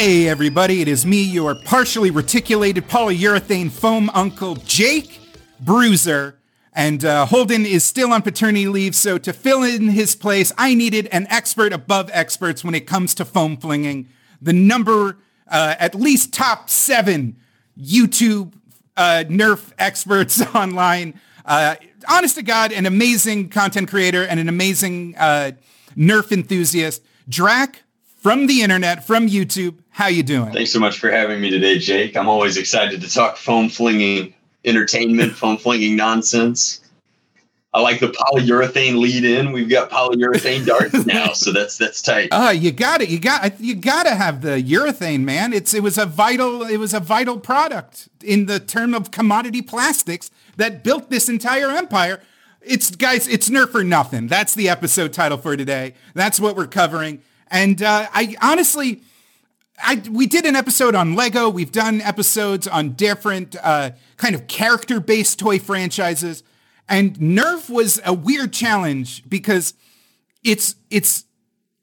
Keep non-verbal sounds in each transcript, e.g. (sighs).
Hey, everybody, it is me, your partially reticulated polyurethane foam uncle, Jake Bruiser. And uh, Holden is still on paternity leave, so to fill in his place, I needed an expert above experts when it comes to foam flinging. The number, uh, at least top seven YouTube uh, Nerf experts (laughs) online. Uh, honest to God, an amazing content creator and an amazing uh, Nerf enthusiast. Drac from the internet, from YouTube. How you doing? Thanks so much for having me today, Jake. I'm always excited to talk foam flinging entertainment, foam flinging nonsense. I like the polyurethane lead in. We've got polyurethane darts (laughs) now, so that's that's tight. Uh, you got it. You got you got to have the urethane, man. It's it was a vital it was a vital product in the term of commodity plastics that built this entire empire. It's guys, it's Nerf or nothing. That's the episode title for today. That's what we're covering. And uh, I honestly, I we did an episode on Lego. We've done episodes on different uh, kind of character-based toy franchises, and Nerf was a weird challenge because it's it's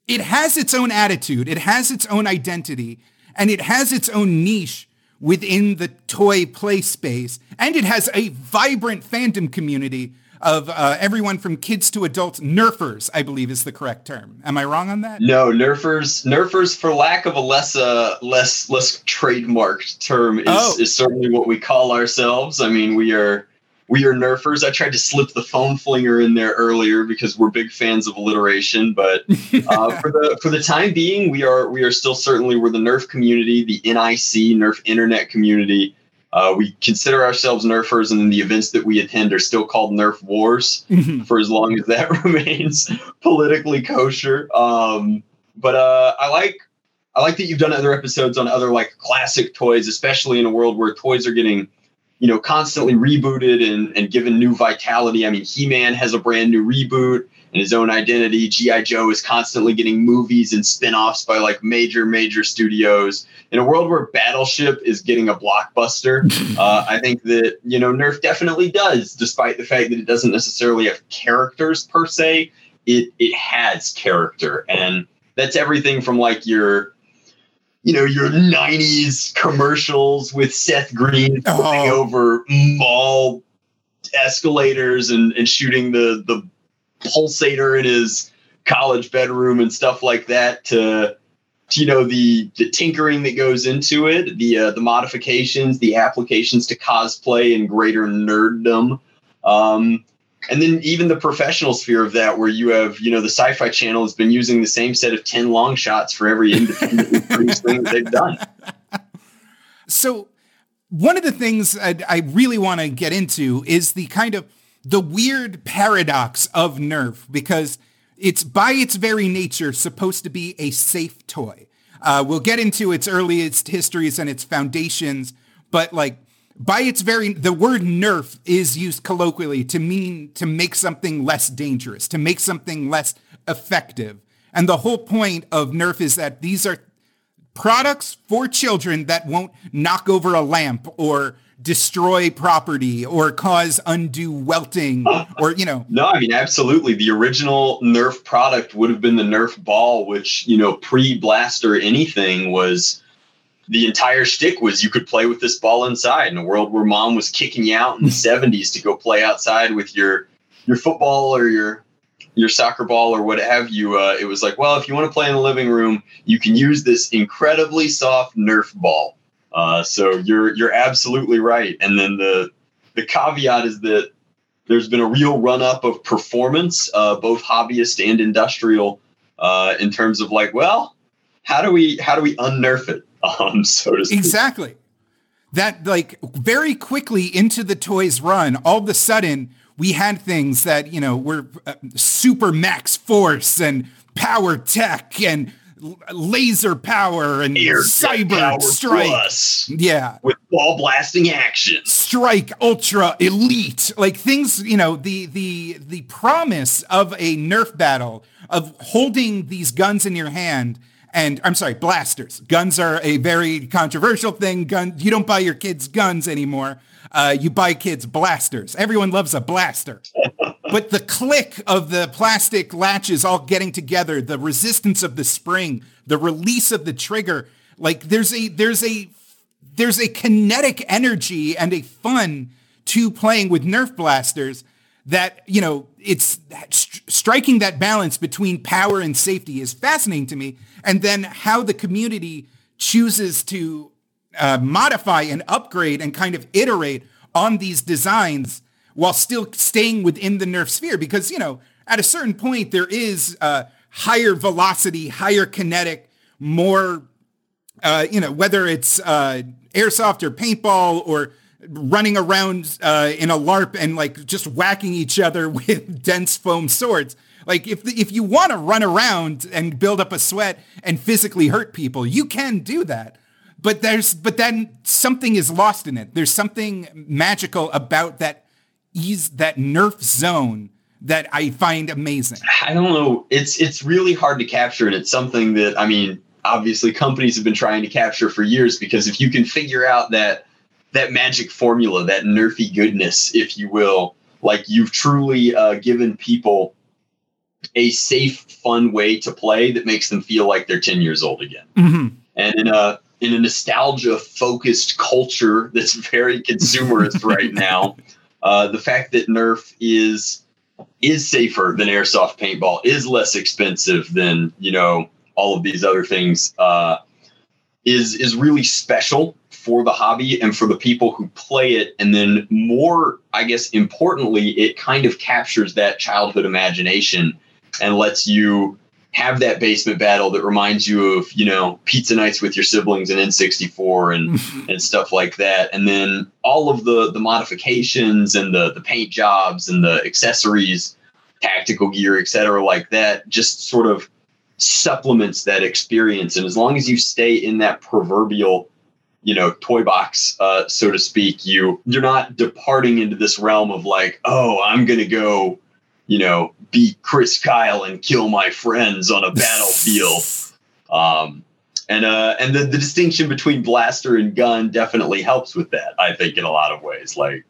it has its own attitude, it has its own identity, and it has its own niche within the toy play space, and it has a vibrant fandom community of uh, everyone from kids to adults. Nerfers, I believe, is the correct term. Am I wrong on that? No, nerfers. Nerfers, for lack of a less uh, less less trademarked term, is, oh. is certainly what we call ourselves. I mean, we are we are nerfers. I tried to slip the foam flinger in there earlier because we're big fans of alliteration, but (laughs) uh, for the for the time being, we are we are still certainly we're the Nerf community, the NIC Nerf Internet community. Uh, we consider ourselves nerfers, and then the events that we attend are still called Nerf Wars mm-hmm. for as long as that (laughs) remains politically kosher. Um, but uh, I like I like that you've done other episodes on other like classic toys, especially in a world where toys are getting you know constantly rebooted and, and given new vitality. I mean, He Man has a brand new reboot and his own identity. G.I. Joe is constantly getting movies and spin offs by like major, major studios. In a world where Battleship is getting a blockbuster, (laughs) uh, I think that, you know, Nerf definitely does, despite the fact that it doesn't necessarily have characters per se. It, it has character. And that's everything from like your you know your 90s commercials with Seth Green flying oh. over mall escalators and, and shooting the the pulsator in his college bedroom and stuff like that to, to you know the the tinkering that goes into it the uh, the modifications the applications to cosplay and greater nerddom. Um, and then even the professional sphere of that where you have you know the sci-fi channel has been using the same set of 10 long shots for every independent (laughs) thing that they've done. So one of the things I, I really want to get into is the kind of the weird paradox of Nerf because it's by its very nature supposed to be a safe toy. Uh, we'll get into its earliest histories and its foundations, but like by its very, the word Nerf is used colloquially to mean to make something less dangerous, to make something less effective. And the whole point of Nerf is that these are products for children that won't knock over a lamp or destroy property or cause undue welting (laughs) or you know no i mean absolutely the original nerf product would have been the nerf ball which you know pre-blaster anything was the entire stick was you could play with this ball inside in a world where mom was kicking you out in the (laughs) 70s to go play outside with your your football or your your soccer ball or what have you, uh, it was like, well, if you want to play in the living room, you can use this incredibly soft Nerf ball. Uh, so you're you're absolutely right. And then the the caveat is that there's been a real run up of performance, uh, both hobbyist and industrial, uh, in terms of like, well, how do we how do we unnerf it, (laughs) um, so to speak. Exactly. That like very quickly into the toys run, all of a sudden we had things that you know were uh, super max force and power tech and laser power and Air cyber strike. Plus yeah. With ball blasting action. Strike ultra elite. Like things, you know, the the the promise of a Nerf battle of holding these guns in your hand and I'm sorry, blasters. Guns are a very controversial thing. Gun you don't buy your kids guns anymore. Uh, you buy kids blasters. Everyone loves a blaster. (laughs) but the click of the plastic latches all getting together, the resistance of the spring, the release of the trigger, like there's a there's a there's a kinetic energy and a fun to playing with Nerf blasters that, you know, it's st- striking that balance between power and safety is fascinating to me. And then how the community chooses to uh, modify and upgrade and kind of iterate on these designs while still staying within the Nerf sphere. Because, you know, at a certain point, there is uh, higher velocity, higher kinetic, more, uh, you know, whether it's uh, airsoft or paintball or running around uh, in a LARP and like just whacking each other (laughs) with dense foam swords. Like if if you want to run around and build up a sweat and physically hurt people, you can do that but there's but then something is lost in it. There's something magical about that ease that nerf zone that I find amazing. I don't know. It's it's really hard to capture and it's something that I mean, obviously companies have been trying to capture for years because if you can figure out that that magic formula, that nerfy goodness, if you will, like you've truly uh, given people a safe, fun way to play that makes them feel like they're 10 years old again. Mm-hmm. And in a in a nostalgia focused culture that's very consumerist right now. (laughs) Uh, the fact that Nerf is is safer than airsoft paintball, is less expensive than you know all of these other things, uh, is is really special for the hobby and for the people who play it. And then more, I guess, importantly, it kind of captures that childhood imagination and lets you have that basement battle that reminds you of you know pizza nights with your siblings and N64 (laughs) and and stuff like that, and then all of the the modifications and the the paint jobs and the accessories, tactical gear, etc. like that, just sort of supplements that experience. And as long as you stay in that proverbial you know toy box uh, so to speak you you're not departing into this realm of like oh i'm gonna go you know, beat Chris Kyle and kill my friends on a battlefield. (laughs) Um, and uh, and the, the distinction between blaster and gun definitely helps with that. I think in a lot of ways, like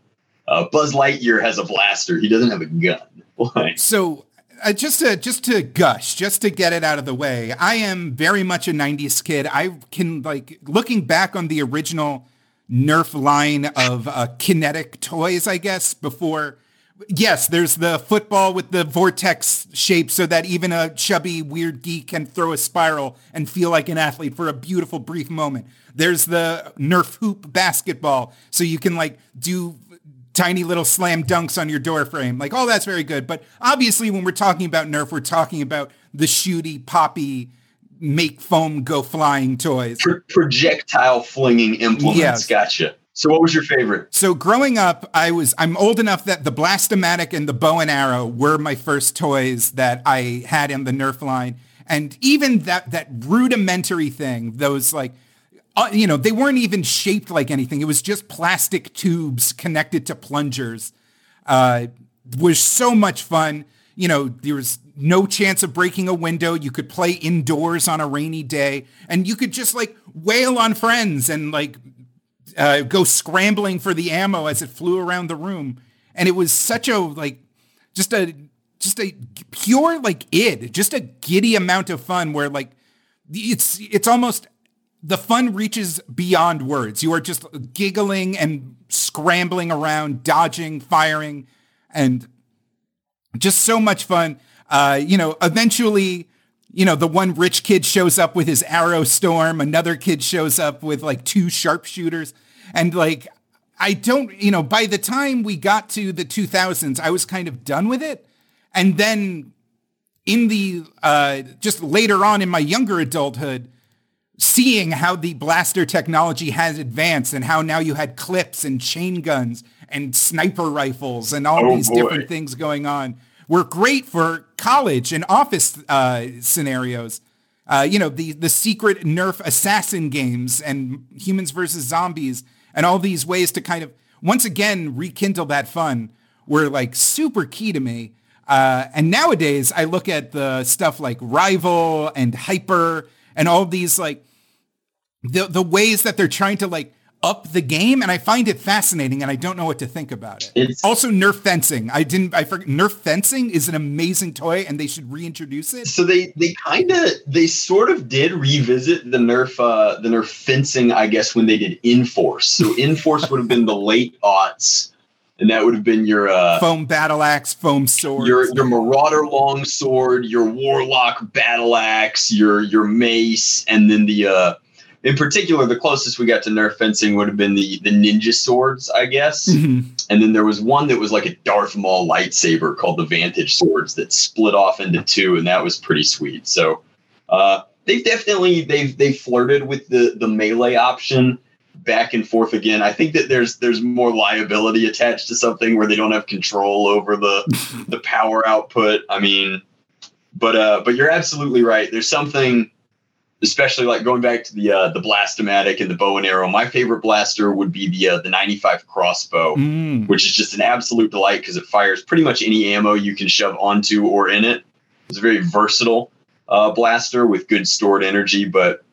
uh, Buzz Lightyear has a blaster, he doesn't have a gun. (laughs) so uh, just to just to gush, just to get it out of the way, I am very much a '90s kid. I can like looking back on the original Nerf line of uh, kinetic toys, I guess before yes, there's the football with the vortex shape so that even a chubby weird geek can throw a spiral and feel like an athlete for a beautiful brief moment. There's the Nerf hoop basketball so you can like do tiny little slam dunks on your door frame. Like, oh, that's very good. But obviously when we're talking about Nerf, we're talking about the shooty, poppy, make foam go flying toys. Pro- projectile flinging implements. Yes. Gotcha. So what was your favorite? So growing up, I was I'm old enough that the Blastomatic and the bow and arrow were my first toys that I had in the Nerf line. And even that that rudimentary thing, those like uh, you know, they weren't even shaped like anything. It was just plastic tubes connected to plungers. Uh, was so much fun. You know, there was no chance of breaking a window. You could play indoors on a rainy day and you could just like wail on friends and like uh, go scrambling for the ammo as it flew around the room. And it was such a like just a just a pure like id, just a giddy amount of fun where like it's it's almost the fun reaches beyond words. You are just giggling and scrambling around, dodging, firing, and just so much fun. Uh, you know, eventually, you know, the one rich kid shows up with his arrow storm. Another kid shows up with like two sharpshooters. And like, I don't, you know, by the time we got to the 2000s, I was kind of done with it. And then in the, uh, just later on in my younger adulthood, seeing how the blaster technology has advanced and how now you had clips and chain guns and sniper rifles and all oh these boy. different things going on were great for college and office uh, scenarios. Uh, you know, the, the secret Nerf assassin games and humans versus zombies and all these ways to kind of once again rekindle that fun were like super key to me. Uh, and nowadays I look at the stuff like Rival and Hyper and all these like the the ways that they're trying to like up the game and I find it fascinating and I don't know what to think about it. It's, also Nerf fencing. I didn't I forget Nerf fencing is an amazing toy and they should reintroduce it. So they they kind of they sort of did revisit the Nerf uh the Nerf fencing I guess when they did N-Force. So N-Force would have been the late aughts and that would have been your uh, foam battle axe, foam sword, your your marauder long sword, your warlock battle axe, your your mace, and then the uh, in particular, the closest we got to Nerf fencing would have been the the ninja swords, I guess. Mm-hmm. And then there was one that was like a Darth Maul lightsaber called the Vantage swords that split off into two, and that was pretty sweet. So uh, they've definitely they've they flirted with the the melee option back and forth again. I think that there's there's more liability attached to something where they don't have control over the (laughs) the power output. I mean, but uh, but you're absolutely right. There's something especially like going back to the uh, the blastomatic and the bow and arrow. My favorite blaster would be the uh, the 95 crossbow, mm. which is just an absolute delight because it fires pretty much any ammo you can shove onto or in it. It's a very versatile uh, blaster with good stored energy, but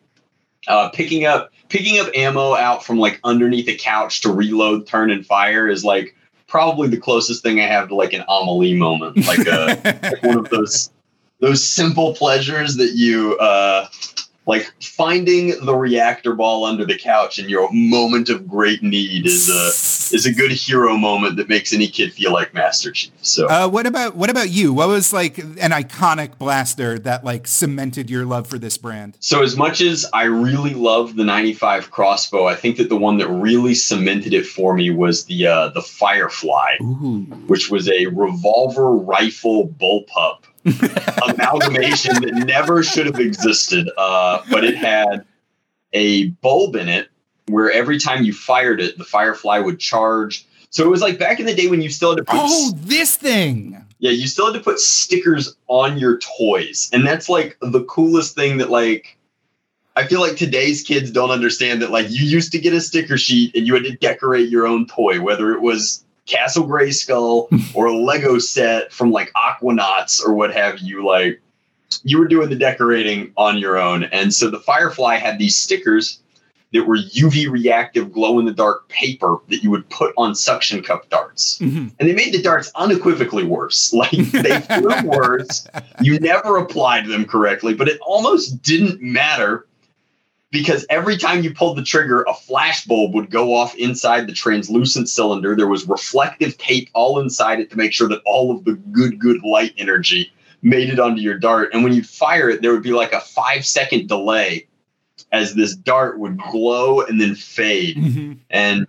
uh, picking up picking up ammo out from like underneath a couch to reload, turn, and fire is like probably the closest thing I have to like an Amelie moment, like, a, (laughs) like one of those those simple pleasures that you uh, like finding the reactor ball under the couch in your moment of great need is a is a good hero moment that makes any kid feel like Master Chief. So, uh, what about what about you? What was like an iconic blaster that like cemented your love for this brand? So, as much as I really love the 95 crossbow, I think that the one that really cemented it for me was the uh, the Firefly, Ooh. which was a revolver rifle bullpup amalgamation that never should have existed. Uh, but it had a bulb in it where every time you fired it, the firefly would charge. So it was like back in the day when you still had to put. Oh, this thing. Yeah, you still had to put stickers on your toys. And that's like the coolest thing that, like, I feel like today's kids don't understand that, like, you used to get a sticker sheet and you had to decorate your own toy, whether it was Castle Grayskull (laughs) or a Lego set from like Aquanauts or what have you. Like you were doing the decorating on your own. And so the Firefly had these stickers that were UV reactive glow in the dark paper that you would put on suction cup darts. Mm-hmm. And they made the darts unequivocally worse. (laughs) Like they flew worse. (laughs) You never applied them correctly, but it almost didn't matter because every time you pulled the trigger, a flash bulb would go off inside the translucent cylinder. There was reflective tape all inside it to make sure that all of the good, good light energy made it onto your dart. And when you fire it, there would be like a five second delay as this dart would glow and then fade. Mm-hmm. And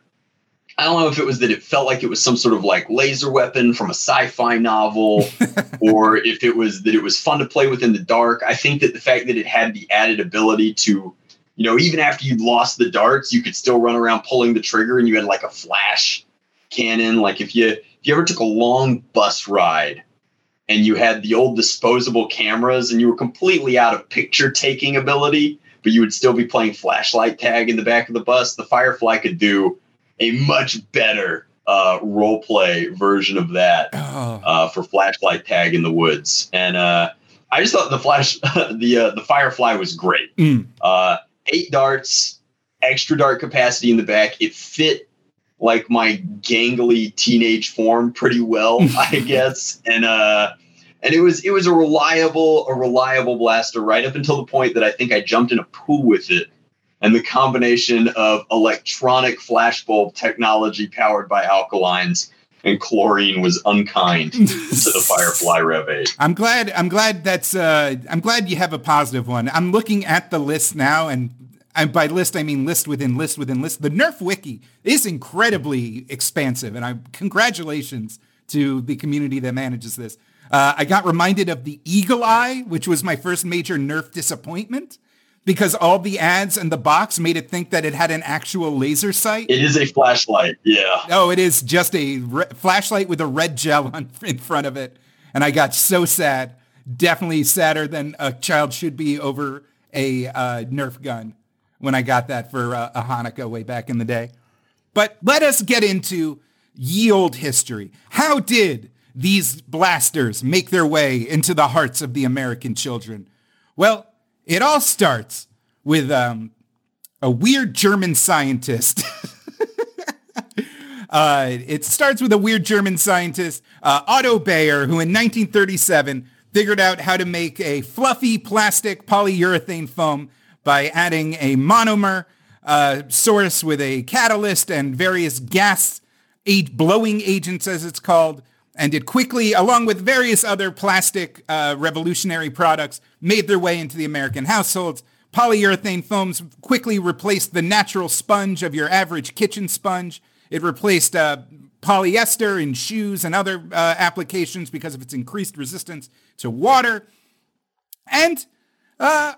I don't know if it was that it felt like it was some sort of like laser weapon from a sci-fi novel, (laughs) or if it was that it was fun to play with in the dark. I think that the fact that it had the added ability to you know, even after you'd lost the darts, you could still run around pulling the trigger and you had like a flash cannon. Like if you if you ever took a long bus ride and you had the old disposable cameras and you were completely out of picture taking ability, but you would still be playing flashlight tag in the back of the bus, the Firefly could do a much better uh, role play version of that oh. uh, for flashlight tag in the woods. And uh, I just thought the flash, (laughs) the uh, the Firefly was great. Mm. Eight darts, extra dart capacity in the back. It fit like my gangly teenage form pretty well, (laughs) I guess. And uh and it was it was a reliable a reliable blaster right up until the point that I think I jumped in a pool with it. And the combination of electronic flashbulb technology powered by alkalines and chlorine was unkind to (laughs) the Firefly Rev 8. I'm glad. I'm glad that's. Uh, I'm glad you have a positive one. I'm looking at the list now, and, and by list I mean list within list within list. The Nerf wiki is incredibly expansive, and I congratulations to the community that manages this. Uh, I got reminded of the Eagle Eye, which was my first major Nerf disappointment because all the ads and the box made it think that it had an actual laser sight. It is a flashlight, yeah. Oh, it is just a re- flashlight with a red gel (laughs) on, in front of it. And I got so sad, definitely sadder than a child should be over a uh, Nerf gun when I got that for uh, a Hanukkah way back in the day. But let us get into ye old history. How did these blasters make their way into the hearts of the American children? Well, it all starts with um, a weird German scientist. (laughs) uh, it starts with a weird German scientist, uh, Otto Bayer, who in 1937 figured out how to make a fluffy plastic polyurethane foam by adding a monomer uh, source with a catalyst and various gas blowing agents, as it's called, and it quickly, along with various other plastic uh, revolutionary products, made their way into the American households. Polyurethane foams quickly replaced the natural sponge of your average kitchen sponge. It replaced uh, polyester in shoes and other uh, applications because of its increased resistance to water. And uh,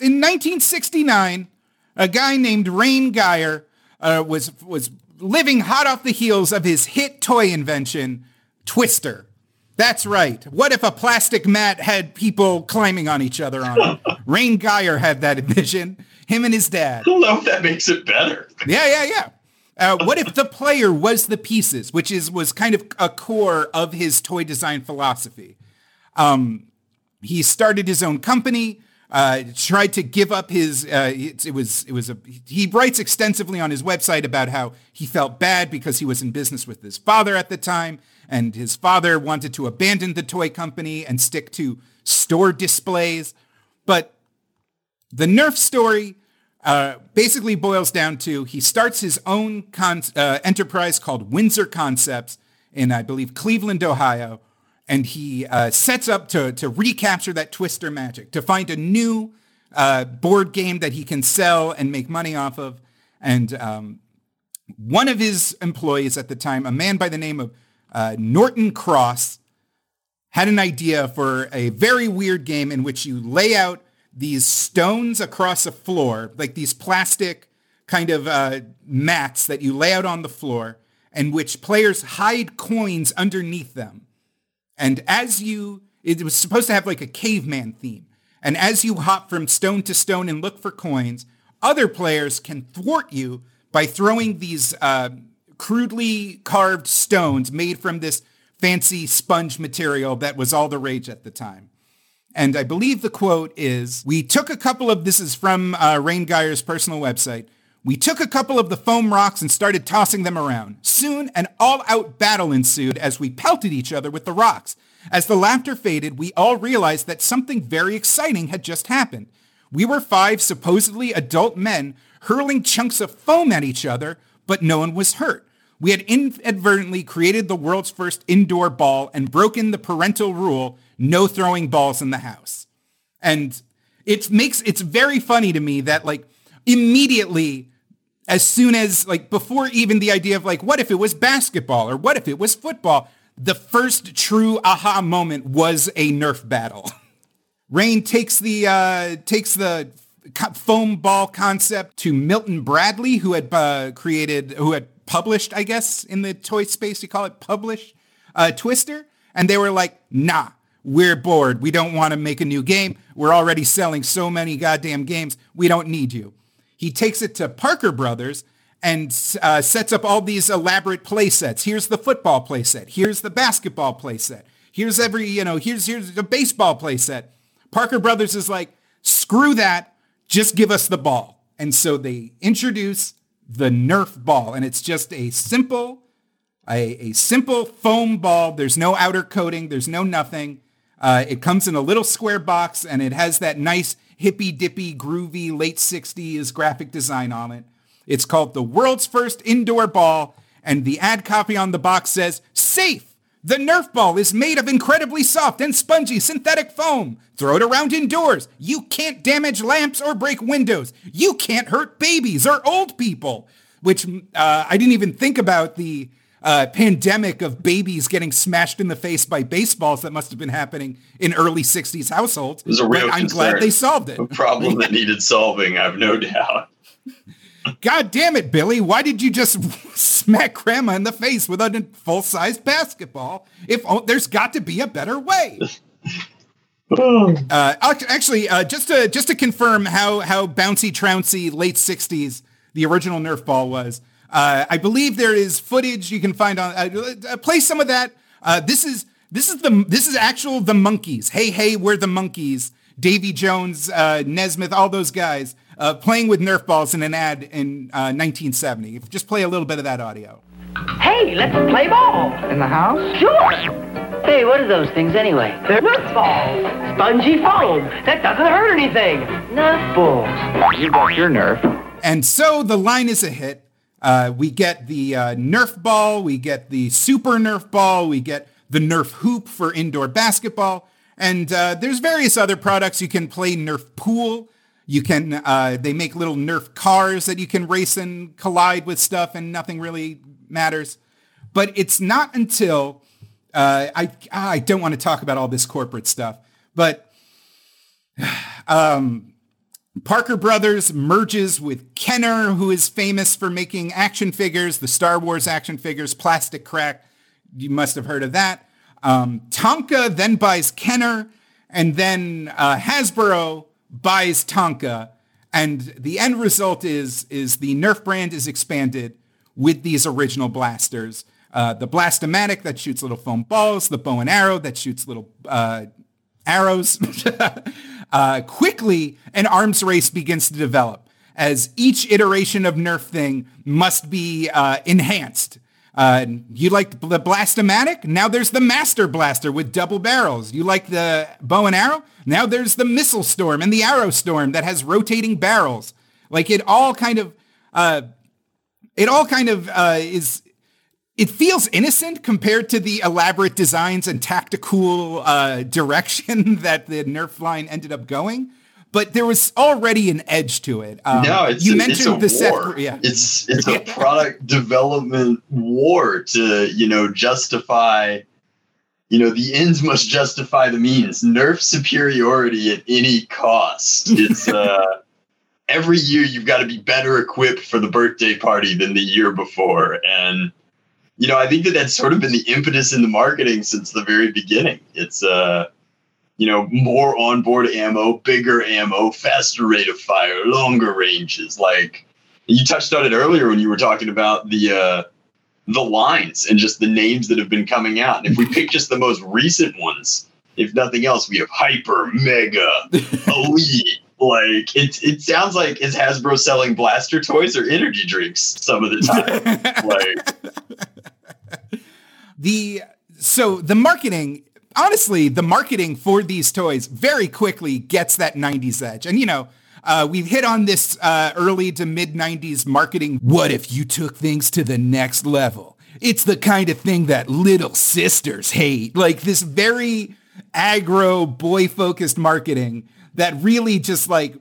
in 1969, a guy named Reyn Guyer uh, was was living hot off the heels of his hit toy invention, Twister. That's right. What if a plastic mat had people climbing on each other on it? (laughs) Reyn Guyer had that vision. Him and his dad. I don't know if that makes it better. Yeah, yeah, yeah. Uh, what if the player was the pieces, which is was kind of a core of his toy design philosophy? Um, he started his own company. Uh, tried to give up his. Uh, it, it, was it was a. He writes extensively on his website about how he felt bad because he was in business with his father at the time, and his father wanted to abandon the toy company and stick to store displays. But the Nerf story uh, basically boils down to he starts his own con- uh, enterprise called Windsor Concepts in, I believe, Cleveland, Ohio, and he uh, sets up to, to recapture that Twister magic, to find a new uh, board game that he can sell and make money off of. And um, one of his employees at the time, a man by the name of uh, Norton Cross, had an idea for a very weird game in which you lay out these stones across a floor, like these plastic kind of uh, mats that you lay out on the floor, and which players hide coins underneath them. And as you, it was supposed to have like a caveman theme. And as you hop from stone to stone and look for coins, other players can thwart you by throwing these uh, crudely carved stones made from this fancy sponge material that was all the rage at the time. And I believe the quote is, we took a couple of, this is from uh, Reyn Guyer's personal website, we took a couple of the foam rocks and started tossing them around. Soon, an all-out battle ensued as we pelted each other with the rocks. As the laughter faded, we all realized that something very exciting had just happened. We were five supposedly adult men hurling chunks of foam at each other, but no one was hurt. We had inadvertently created the world's first indoor ball and broken the parental rule, no throwing balls in the house. And it makes, it's very funny to me that like immediately as soon as like before even the idea of like what if it was basketball or what if it was football the first true aha moment was a nerf battle (laughs) Reyn takes the uh, takes the foam ball concept to milton bradley who had uh, created who had published i guess in the toy space you call it publish uh, twister and they were like nah we're bored we don't want to make a new game we're already selling so many goddamn games we don't need you he takes it to Parker Brothers and uh, sets up all these elaborate play sets. Here's the football play set. Here's the basketball play set. Here's every, you know, here's here's the baseball play set. Parker Brothers is like, screw that, just give us the ball. And so they introduce the Nerf ball, and it's just a simple, a, a simple foam ball. There's no outer coating. There's no nothing. Uh, it comes in a little square box, and it has that nice hippy dippy, groovy late 60s graphic design on it. It's called the world's first indoor ball, and the ad copy on the box says, safe. The Nerf ball is made of incredibly soft and spongy synthetic foam. Throw it around indoors. You can't damage lamps or break windows. You can't hurt babies or old people. Which uh, I didn't even think about the uh, pandemic of babies getting smashed in the face by baseballs that must have been happening in early 60s households. It was a real I'm glad they solved it. A problem (laughs) that needed solving, I've no doubt. God damn it, Billy. Why did you just (laughs) smack grandma in the face with a full-sized basketball? If oh, there's got to be a better way. (sighs) uh, actually, uh, just to just to confirm how how bouncy trouncy late 60s the original Nerf ball was, uh, I believe there is footage you can find on uh, uh, play some of that. Uh, this is this is the this is actual the Monkees. Hey hey, we're the Monkees. Davy Jones, Nesmith, all those guys uh, playing with Nerf balls in an ad in uh, 1970. Just play a little bit of that audio. Hey, let's play ball. In the house? Sure. Hey, what are those things anyway? They're Nerf balls. Spongy foam. That doesn't hurt anything. Nerf balls. You got your Nerf. And so the line is a hit. Uh, we get the uh, Nerf ball. We get the Super Nerf ball. We get the Nerf hoop for indoor basketball. And uh, there's various other products. You can play Nerf pool. You can, uh, they make little Nerf cars that you can race and collide with stuff and nothing really matters. But it's not until, uh, I, I don't want to talk about all this corporate stuff, but (sighs) um, Parker Brothers merges with Kenner, who is famous for making action figures, the Star Wars action figures, Plastic Crack. You must have heard of that. Um, Tonka then buys Kenner, and then uh, Hasbro buys Tonka, and the end result is is the Nerf brand is expanded with these original blasters. Uh, the Blastomatic that shoots little foam balls, the bow and arrow that shoots little uh, arrows. (laughs) uh, quickly, an arms race begins to develop as each iteration of Nerf thing must be uh, enhanced uh, you like the Blastomatic? Now there's the Master Blaster with double barrels. You like the bow and arrow? Now there's the Missile Storm and the Arrow Storm that has rotating barrels. Like it all kind of, uh, it all kind of uh, is, it feels innocent compared to the elaborate designs and tactical uh, (laughs) direction that the Nerf line ended up going but there was already an edge to it. Um, no, it's you a, mentioned it's a the war. Seth, yeah. It's it's a (laughs) product development war to you know justify. You know the ends must justify the means. Nerf superiority at any cost. (laughs) It's uh, every year you've got to be better equipped for the birthday party than the year before, and you know I think that that's sort of been the impetus in the marketing since the very beginning. It's uh you know, more onboard ammo, bigger ammo, faster rate of fire, longer ranges. Like you touched on it earlier when you were talking about the uh, the lines and just the names that have been coming out. And if we pick just the most recent ones, if nothing else, we have Hyper, Mega, (laughs) Elite. Like it, it sounds like is Hasbro selling blaster toys or energy drinks some of the time. (laughs) like the so the marketing honestly, the marketing for these toys very quickly gets that 90s edge. And, you know, uh, we've hit on this uh, early to mid 90s marketing. What if you took things to the next level? It's the kind of thing that little sisters hate. Like this very aggro boy focused marketing that really just like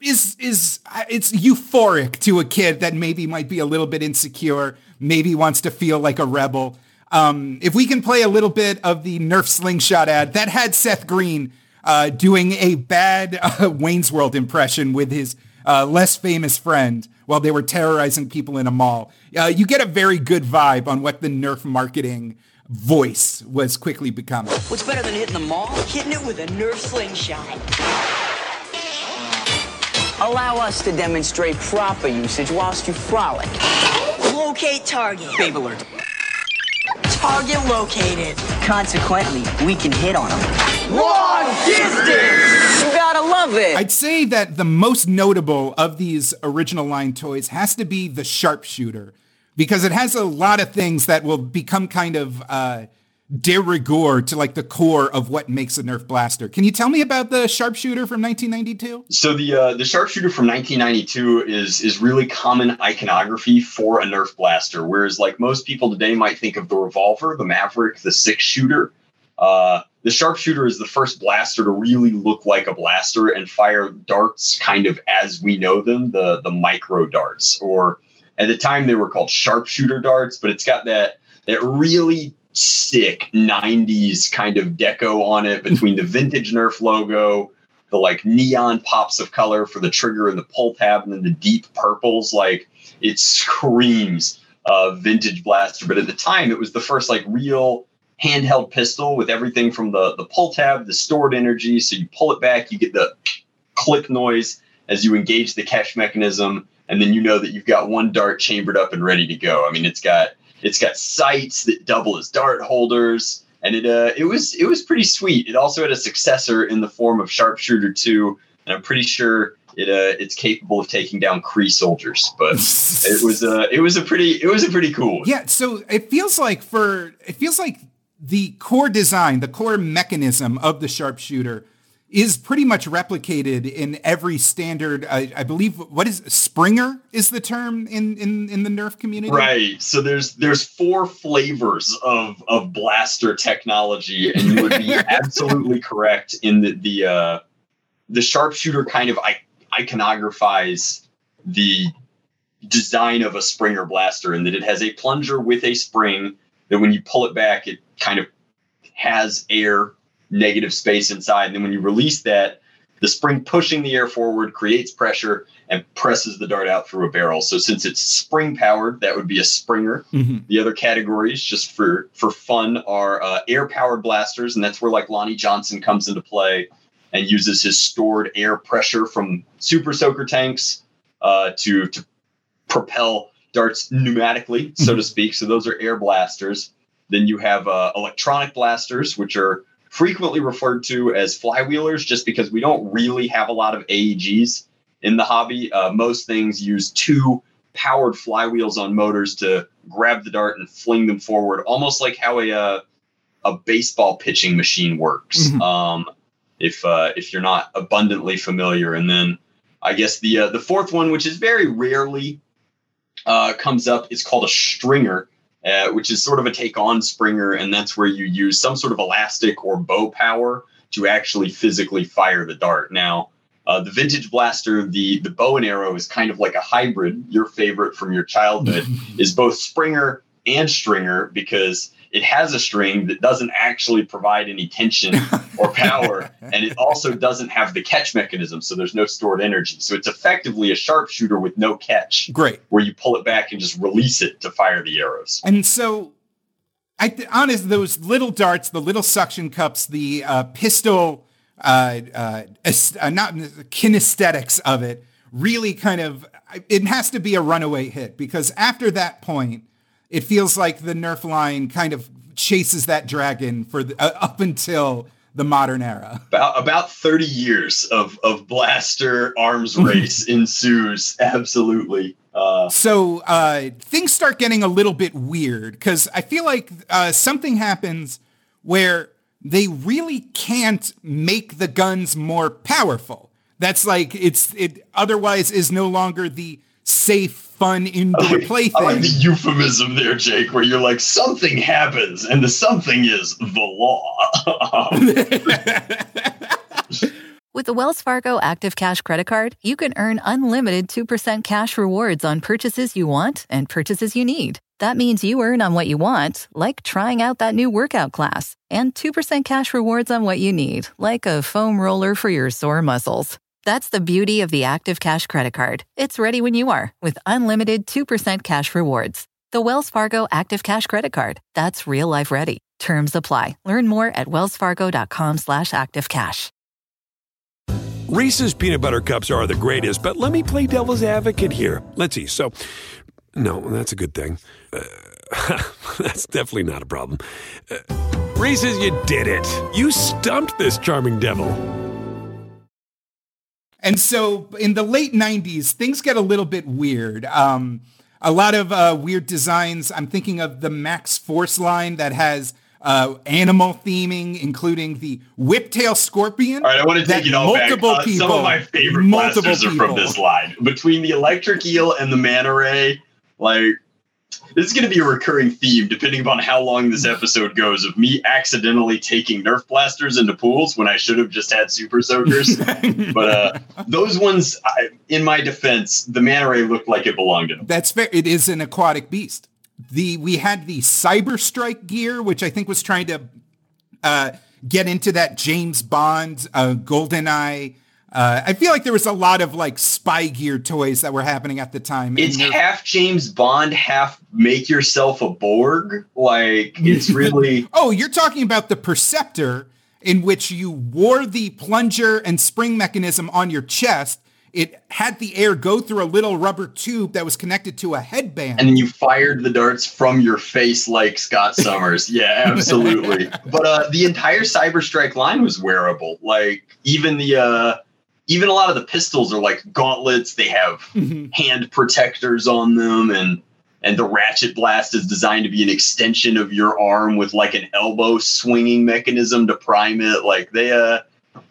is is it's euphoric to a kid that maybe might be a little bit insecure, maybe wants to feel like a rebel. Um, if we can play a little bit of the Nerf slingshot ad that had Seth Green uh, doing a bad uh, (laughs) Wayne's World impression with his uh, less famous friend while they were terrorizing people in a mall. Uh, you get a very good vibe on what the Nerf marketing voice was quickly becoming. What's better than hitting the mall? Hitting it with a Nerf slingshot. Allow us to demonstrate proper usage whilst you frolic. Locate target. Babe alert. Target located. Consequently, we can hit on them. Long distance! You gotta love it! I'd say that the most notable of these original line toys has to be the sharpshooter because it has a lot of things that will become kind of uh, de rigueur to like the core of what makes a Nerf blaster. Can you tell me about the sharpshooter from 1992? So the uh, the sharpshooter from 1992 is is really common iconography for a Nerf blaster. Whereas like most people today might think of the revolver, the Maverick, the six shooter. Uh, the sharpshooter is the first blaster to really look like a blaster and fire darts kind of as we know them, the the micro darts, or at the time they were called sharpshooter darts, but it's got that that really sick 90s kind of deco on it between the vintage Nerf logo, the like neon pops of color for the trigger and the pull tab, and then the deep purples. Like it screams uh, vintage blaster. But at the time, it was the first like real handheld pistol with everything from the the pull tab, the stored energy. So you pull it back, you get the click noise as you engage the catch mechanism, and then you know that you've got one dart chambered up and ready to go. I mean, it's got it's got sights that double as dart holders, and it uh, it was it was pretty sweet. It also had a successor in the form of Sharpshooter 2, and I'm pretty sure it uh, it's capable of taking down Kree soldiers. But (laughs) it was uh, it was a pretty it was a pretty cool. One. Yeah, so it feels like for it feels like the core design, the core mechanism of the sharpshooter is pretty much replicated in every standard. I, I, believe what is Springer is the term in, in in the Nerf community. Right. So there's there's four flavors of of blaster technology, and you would be (laughs) absolutely correct in the the uh, the sharpshooter kind of iconographies the design of a Springer blaster, in that it has a plunger with a spring that when you pull it back, it kind of has air negative space inside. And then when you release that, the spring pushing the air forward creates pressure and presses the dart out through a barrel. So since it's spring powered, that would be a Springer. Mm-hmm. The other categories, just for for fun, are uh, air powered blasters, and that's where like Lonnie Johnson comes into play and uses his stored air pressure from super soaker tanks uh, to to propel darts pneumatically, so mm-hmm. to speak. So those are air blasters. Then you have uh, electronic blasters, which are frequently referred to as flywheelers just because we don't really have a lot of AEGs in the hobby. Uh, most things use two powered flywheels on motors to grab the dart and fling them forward, almost like how a uh, a baseball pitching machine works. Mm-hmm. Um, if uh, if you're not abundantly familiar, and then I guess the uh, the fourth one, which is very rarely uh, comes up, is called a stringer, uh, which is sort of a take on Springer, and that's where you use some sort of elastic or bow power to actually physically fire the dart. Now, uh, the vintage blaster, the the bow and arrow is kind of like a hybrid. Your favorite from your childhood (laughs) is both Springer and Stringer because it has a string that doesn't actually provide any tension or power, (laughs) and it also doesn't have the catch mechanism, so there's no stored energy. So it's effectively a sharpshooter with no catch. Great. Where you pull it back and just release it to fire the arrows. And so, I th- honest, those little darts, the little suction cups, the uh, pistol, uh, uh, uh, not kinesthetics of it, really kind of, it has to be a runaway hit because after that point it feels like the Nerf line kind of chases that dragon for the, uh, up until the modern era. About about 30 years of of blaster arms (laughs) race ensues. Absolutely. Uh, so uh, things start getting a little bit weird because I feel like uh, something happens where they really can't make the guns more powerful. That's like it's it otherwise is no longer the safe, fun indoor I, plaything. I like the euphemism there, Jake, where you're like, something happens, and the something is the law. (laughs) With the Wells Fargo Active Cash Credit Card, you can earn unlimited 2% cash rewards on purchases you want and purchases you need. That means you earn on what you want, like trying out that new workout class, and 2% cash rewards on what you need, like a foam roller for your sore muscles. That's the beauty of the Active Cash credit card. It's ready when you are with unlimited 2% cash rewards. The Wells Fargo Active Cash credit card. That's real life ready. Terms apply. Learn more at wellsfargo.com slash activecash. Reese's peanut butter cups are the greatest, but let me play devil's advocate here. Let's see. So, no, that's a good thing. Uh, (laughs) that's definitely not a problem. Uh, Reese's, you did it. You stumped this charming devil. And so in the late 90s, things get a little bit weird. Um, a lot of uh, weird designs. I'm thinking of the Max Force line that has uh, animal theming, including the whiptail scorpion. All right, I want to take it all back. multiple Uh, people, some of my favorite multiple blasters are from this line. Between the electric eel and the manta ray, like this is going to be a recurring theme, depending upon how long this episode goes, of me accidentally taking Nerf blasters into pools when I should have just had super soakers. (laughs) but uh, those ones, I, in my defense, the manta ray looked like it belonged in them. That's fair. It is an aquatic beast. The we had the Cyber Strike gear, which I think was trying to uh, get into that James Bond, uh, GoldenEye. Uh, I feel like there was a lot of like spy gear toys that were happening at the time. It's half James Bond, half make yourself a Borg. Like it's (laughs) really oh, you're talking about the Perceptor, in which you wore the plunger and spring mechanism on your chest. It had the air go through a little rubber tube that was connected to a headband. and then you fired the darts from your face like Scott (laughs) Summers. Yeah, absolutely. but uh, the entire Cyber Strike line was wearable. Like even the uh, even a lot of the pistols are like gauntlets. They have hand protectors on them, and and the ratchet blast is designed to be an extension of your arm with like an elbow swinging mechanism to prime it. Like they uh,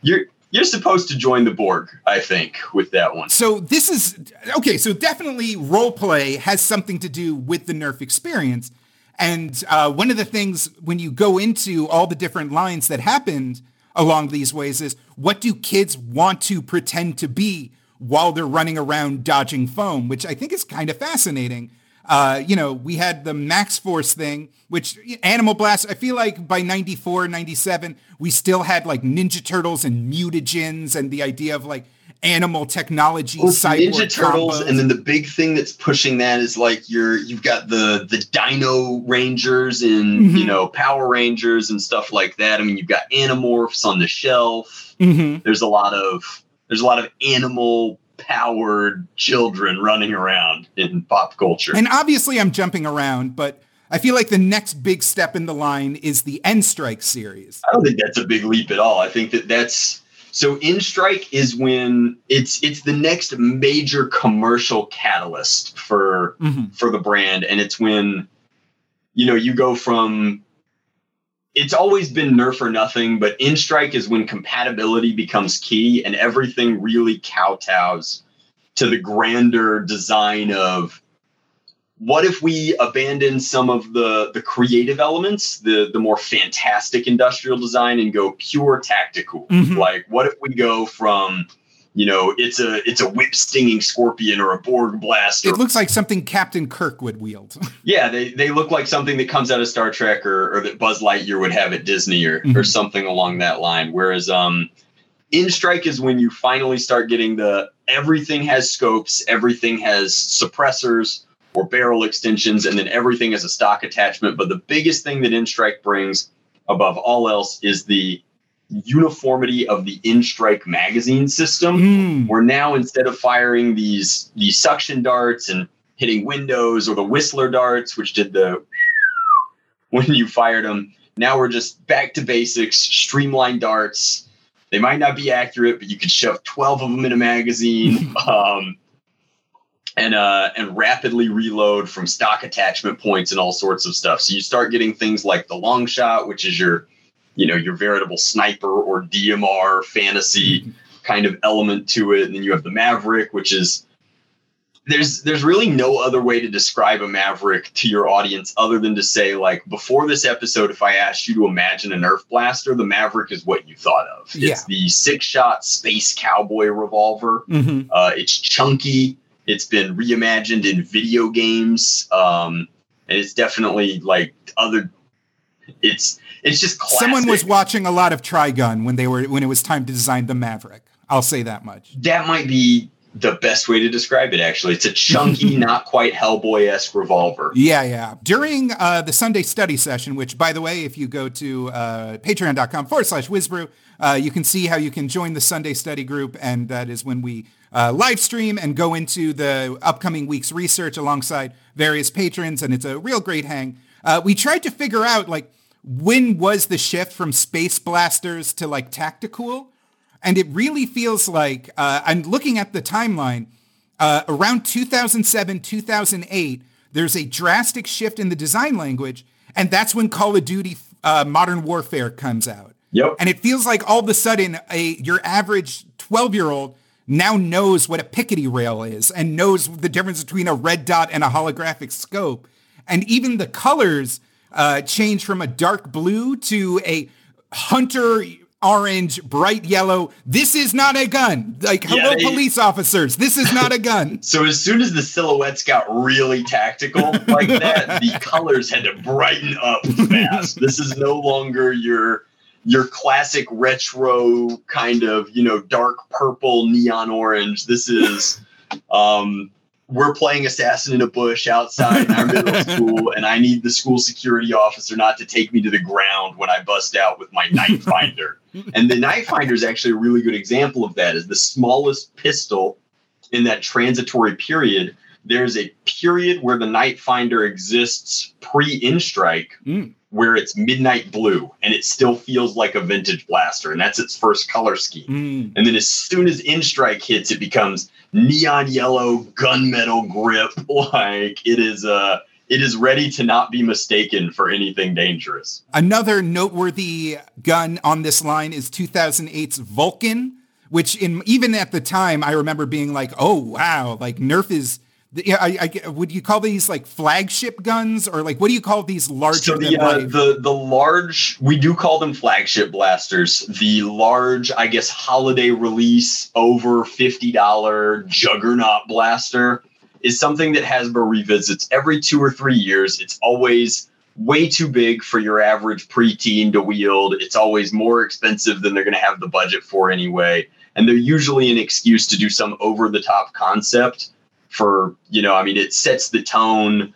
you're. You're supposed to join the Borg, I think, with that one. So this is okay. So definitely role play has something to do with the Nerf experience. And uh, one of the things when you go into all the different lines that happened along these ways is what do kids want to pretend to be while they're running around dodging foam, which I think is kind of fascinating. Uh, you know, we had the Max Force thing, which Animal Blast, I feel like by 94, 97, we still had like Ninja Turtles and mutagens and the idea of like animal technology, Well, Ninja Turtles, combos. and then the big thing that's pushing that is like you're you've got the the Dino Rangers and Mhm. you know Power Rangers and stuff like that. I mean, you've got Animorphs on the shelf. Mhm. There's a lot of there's a lot of animal powered children running around in pop culture. And obviously I'm jumping around, but I feel like the next big step in the line is the N-Strike series. I don't think that's a big leap at all. I think that that's so N-Strike is when it's it's the next major commercial catalyst for Mhm. for the brand and it's when you know you go from it's always been nerf or nothing but N-Strike is when compatibility becomes key and everything really kowtows to the grander design of what if we abandon some of the the creative elements the the more fantastic industrial design and go pure tactical Mhm. like what if we go from you know it's a it's a whip stinging scorpion or a borg blaster It looks like something Captain Kirk would wield. (laughs) yeah they, they look like something that comes out of star trek or, or that buzz lightyear would have at disney or, or Mhm. something along that line whereas um N-Strike is when you finally start getting the everything has scopes everything has suppressors or barrel extensions and then everything has a stock attachment. But the biggest thing that N-Strike brings above all else is the uniformity of the N-Strike magazine system Mm. where now instead of firing these these suction darts and hitting windows or the whistler darts which did the (laughs) when you fired them now we're just back to basics streamlined darts. They might not be accurate but you could shove 12 of them in a magazine. (laughs) Um, and uh, and rapidly reload from stock attachment points and all sorts of stuff so you start getting things like the long shot which is your you know your veritable sniper or dmr fantasy (laughs) kind of element to it and then you have the maverick which is there's there's really no other way to describe a maverick to your audience other than to say like before this episode if i asked you to imagine a nerf blaster the maverick is what you thought of Yeah. it's the six shot space cowboy revolver Mhm. uh, it's chunky. It's been reimagined in video games, um, and it's definitely like other. It's it's just classic. Someone was watching a lot of Trigun when they were when it was time to design the Maverick. I'll say that much. that might be the best way to describe it. Actually, it's a chunky, (laughs) not quite Hellboy esque revolver. Yeah, yeah. During uh, the Sunday study session, which, by the way, if you go to uh, patreon.com forward slash WizBru, uh, you can see how you can join the Sunday study group. And that is when we uh, live stream and go into the upcoming week's research alongside various patrons. And it's a real great hang. Uh, we tried to figure out, like, when was the shift from space blasters to, like, tactical? And it really feels like, uh, I'm looking at the timeline, uh, around 2007, 2008, there's a drastic shift in the design language. And that's when Call of Duty uh, Modern Warfare comes out. Yep. And it feels like all of a sudden a your average 12 year old now knows what a Picatinny rail is and knows the difference between a red dot and a holographic scope. And even the colors uh, change from a dark blue to a hunter orange, bright yellow. This is not a gun. Like, hello, Yeah, they- police officers. This is not a gun. (laughs) So as soon as the silhouettes got really tactical like that, the (laughs) colors had to brighten up fast. this is no longer your your classic retro kind of, you know, dark purple neon orange. This is um we're playing assassin in a bush outside our middle (laughs) school and I need the school security officer not to take me to the ground when I bust out with my night (laughs) finder. and the night finder is actually a really good example of that is the smallest pistol in that transitory period, there's a period where the night finder exists pre N-Strike, Mm. Where it's midnight blue and it still feels like a vintage blaster, and that's its first color scheme. Mm. And then as soon as N-Strike hits, it becomes neon yellow gunmetal grip. (laughs) Like it is uh it is ready to not be mistaken for anything dangerous. Another noteworthy gun on this line is 2008's Vulcan, which in even at the time I remember being like, oh wow, like Nerf is. Yeah, I, I, would you call these like flagship guns or like what do you call these larger So than the uh, the the large we do call them flagship blasters. The large, I guess, holiday release over fifty dollar juggernaut blaster is something that Hasbro revisits every two or three years. It's always way too big for your average preteen to wield. It's always more expensive than they're going to have the budget for anyway. And they're usually an excuse to do some over the top concept for, you know, I mean, it sets the tone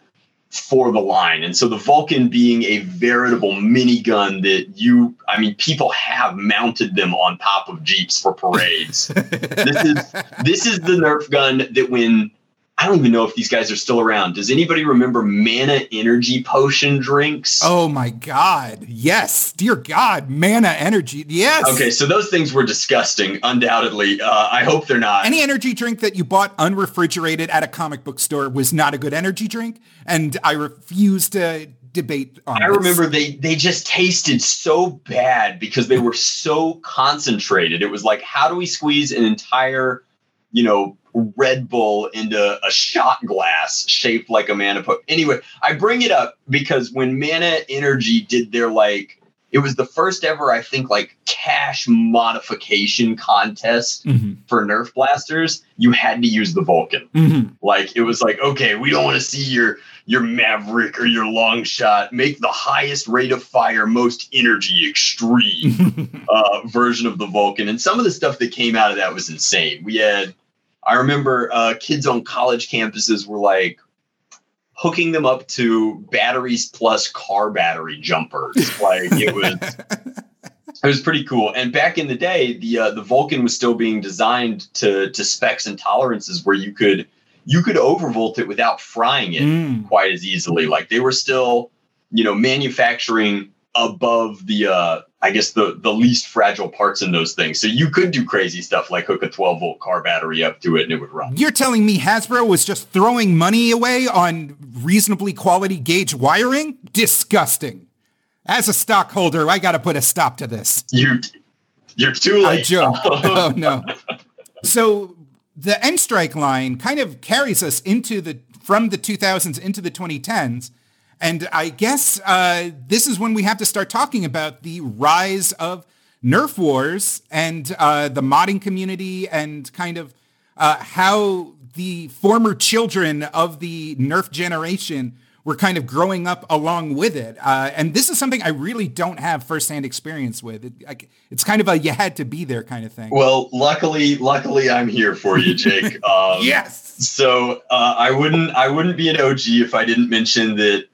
for the line. And so the Vulcan being a veritable minigun that you, I mean, people have mounted them on top of Jeeps for parades. (laughs) this is this is the Nerf gun that when I don't even know if these guys are still around. Does anybody remember mana energy potion drinks? oh my God. Yes. Dear God. Mana energy. Yes. Okay, so those things were disgusting, undoubtedly. Uh, I hope they're not. Any energy drink that you bought unrefrigerated at a comic book store was not a good energy drink. And I refuse to debate on I this. remember they they just tasted so bad because they were so concentrated. It was like, how do we squeeze an entire, you know, Red Bull into a shot glass shaped like a mana po Anyway, I bring it up because when Mana Energy did their like, it was the first ever, I think, like cash modification contest Mhm. for Nerf blasters. You had to use the Vulcan. Mhm. Like it was like, okay, we don't want to see your your Maverick or your long shot. Make the highest rate of fire, most energy, extreme (laughs) uh, version of the Vulcan. And some of the stuff that came out of that was insane. We had, I remember, uh, kids on college campuses were like hooking them up to batteries plus car battery jumpers. Like it was. (laughs) It was pretty cool, and back in the day, the uh, the Vulcan was still being designed to to specs and tolerances where you could you could overvolt it without frying it Mm. quite as easily. Like they were still, you know, manufacturing above the uh I guess the the least fragile parts in those things. So you could do crazy stuff like hook a 12 volt car battery up to it and it would run. You're telling me Hasbro was just throwing money away on reasonably quality gauge wiring? Disgusting. As a stockholder, I got to put a stop to this. You you're too late. I joke. (laughs) oh no. So the N-Strike line kind of carries us into the from the 2000s into the 2010s, and I guess uh, this is when we have to start talking about the rise of Nerf wars and uh, the modding community and kind of uh, how the former children of the Nerf generation were kind of growing up along with it. Uh, and this is something I really don't have firsthand experience with. It, like, it's kind of a you had to be there kind of thing. Well, luckily, luckily I'm here for you, Jake. (laughs) Um, yes. So uh, I wouldn't I wouldn't be an OG if I didn't mention that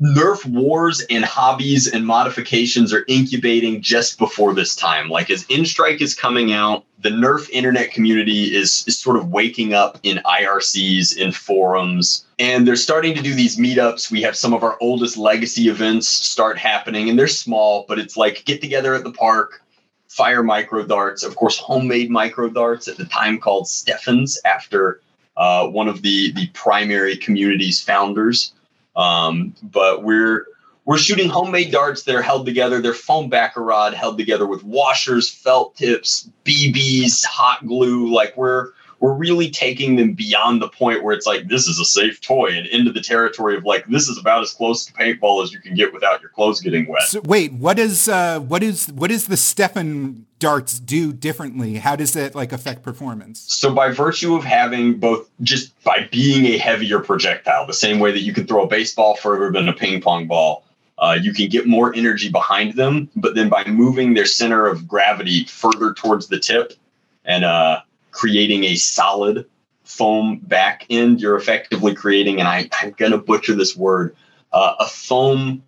Nerf wars and hobbies and modifications are incubating just before this time. Like as N-Strike is coming out, the Nerf internet community is, is sort of waking up in IRCs, in forums, and they're starting to do these meetups. We have some of our oldest legacy events start happening, and they're small, but it's like get together at the park, fire micro darts, of course, homemade micro darts at the time called Stefans after uh, one of the the primary community's founders. Um, but we're we're shooting homemade darts that are held together. They're foam backer rod held together with washers, felt tips, BBs, hot glue. Like we're we're really taking them beyond the point where it's like this is a safe toy and into the territory of like this is about as close to paintball as you can get without your clothes getting wet. So, wait, what is uh, what is what is the Stefan darts do differently? How does it like affect performance? So by virtue of having both just by being a heavier projectile, the same way that you can throw a baseball further than a ping pong ball, uh, you can get more energy behind them. But then by moving their center of gravity further towards the tip and uh, creating a solid foam back end, you're effectively creating, and I, I'm going to butcher this word, uh, a foam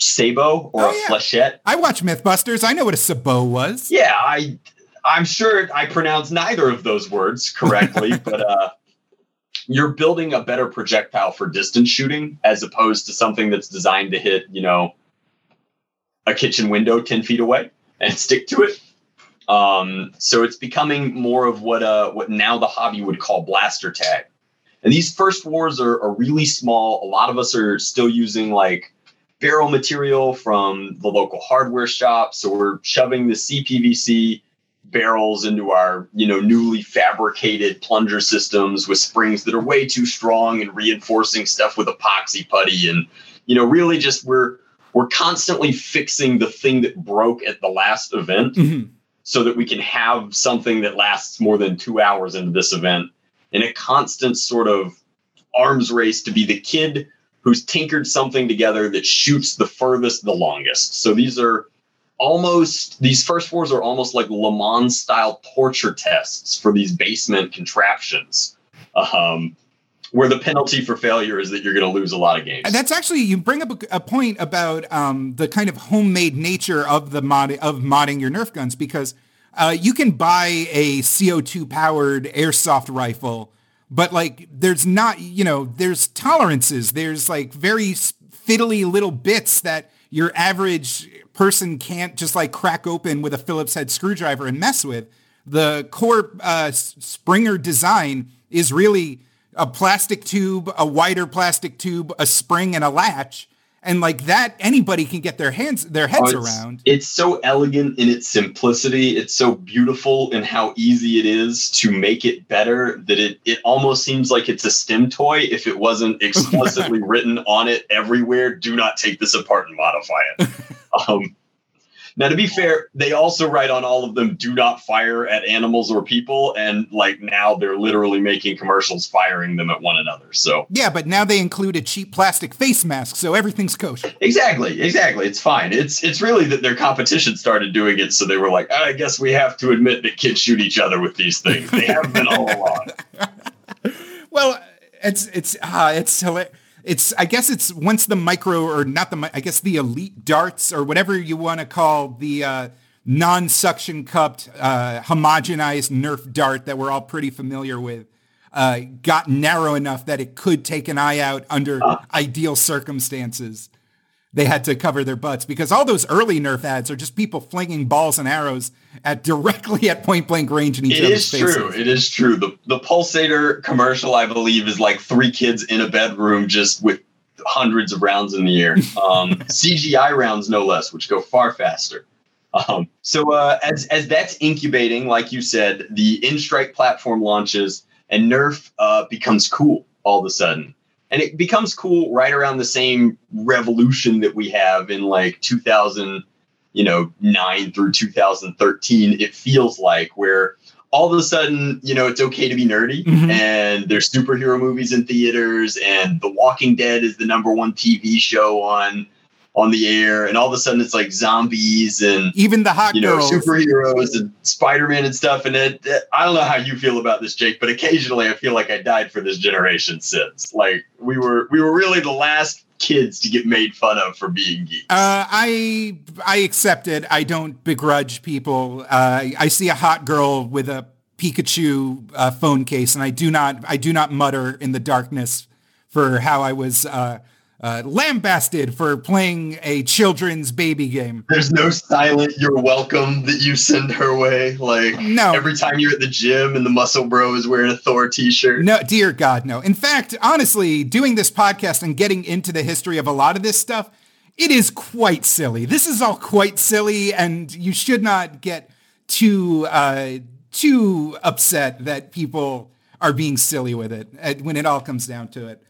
sabot or Oh, a yeah. flechette. I watch MythBusters. I know what a sabot was. Yeah, I I'm sure I pronounced neither of those words correctly, (laughs) but uh you're building a better projectile for distance shooting as opposed to something that's designed to hit, you know, a kitchen window 10 feet away and stick to it. Um, so it's becoming more of what uh what now the hobby would call blaster tag. And these first wars are, are really small. A lot of us are still using like barrel material from the local hardware shop. So we're shoving the CPVC barrels into our, you know, newly fabricated plunger systems with springs that are way too strong and reinforcing stuff with epoxy putty and you know, really just we're we're constantly fixing the thing that broke at the last event Mhm. So that we can have something that lasts more than 2 hours into this event in a constant sort of arms race to be the kid who's tinkered something together that shoots the furthest the longest. So these are almost these first fours are almost like Le Mans style torture tests for these basement contraptions. Um, where the penalty for failure is that you're going to lose a lot of games. That's actually you bring up a, a point about um, the kind of homemade nature of the mod of modding your Nerf guns because uh, you can buy a CO2 powered airsoft rifle, but like there's not you know there's tolerances. There's like very fiddly little bits that your average person can't just like crack open with a Phillips head screwdriver and mess with. The core uh, Springer design is really a plastic tube, a wider plastic tube, a spring, and a latch. And like that, anybody can get their hands, their heads Oh, it's, around. It's so elegant in its simplicity. It's so beautiful in how easy it is to make it better that it it almost seems like it's a STEM toy if it wasn't (laughs) explicitly written on it everywhere. Do not take this apart and modify it. (laughs) Um, now, to be fair, they also write on all of them, "Do not fire at animals or people," and like now they're literally making commercials firing them at one another. So Yeah, but now they include a cheap plastic face mask, so everything's kosher. Exactly, exactly. It's fine. It's it's really that their competition started doing it, so they were like, I guess we have to admit that kids shoot each other with these things. They have been all along. (laughs) Well, it's it's uh, it's hila- it's I guess it's once the micro or not the I guess the elite darts or whatever you want to call the uh, non-suction cupped uh, homogenized Nerf dart that we're all pretty familiar with uh, got narrow enough that it could take an eye out under ideal circumstances. They had to cover their butts because all those early Nerf ads are just people flinging balls and arrows at directly at point blank range in each It other's is faces. true. It is true. The the pulsator commercial, I believe, is like three kids in a bedroom just with hundreds of rounds in the air. (laughs) Um, CGI rounds, no less, which go far faster. Um, so uh, as as that's incubating, like you said, the N-Strike platform launches and Nerf uh, becomes cool all of a sudden. And it becomes cool right around the same revolution that we have in like 2000, you know, nine through 2013. It feels like where all of a sudden, you know, it's okay to be nerdy Mhm. and there's superhero movies in theaters and The Walking Dead is the number one TV show on on the air and all of a sudden it's like zombies and Even the hot you know girls. superheroes and Spider-Man and stuff and it, it- I don't know how you feel about this Jake but occasionally I feel like I died for this generation since like we were we were really the last kids to get made fun of for being geeks. Uh, I I accept it. I don't begrudge people. Uh, I see a hot girl with a Pikachu uh, phone case, and I do not I do not mutter in the darkness for how I was uh, uh, lambasted for playing a children's baby game. There's no silent you're welcome that you send her way. Like No. every time you're at the gym and the muscle bro is wearing a Thor t-shirt. No, dear God, no. In fact, honestly, doing this podcast and getting into the history of a lot of this stuff it is quite silly. This is all quite silly, and you should not get too uh, too upset that people are being silly with it uh, when it all comes down to it.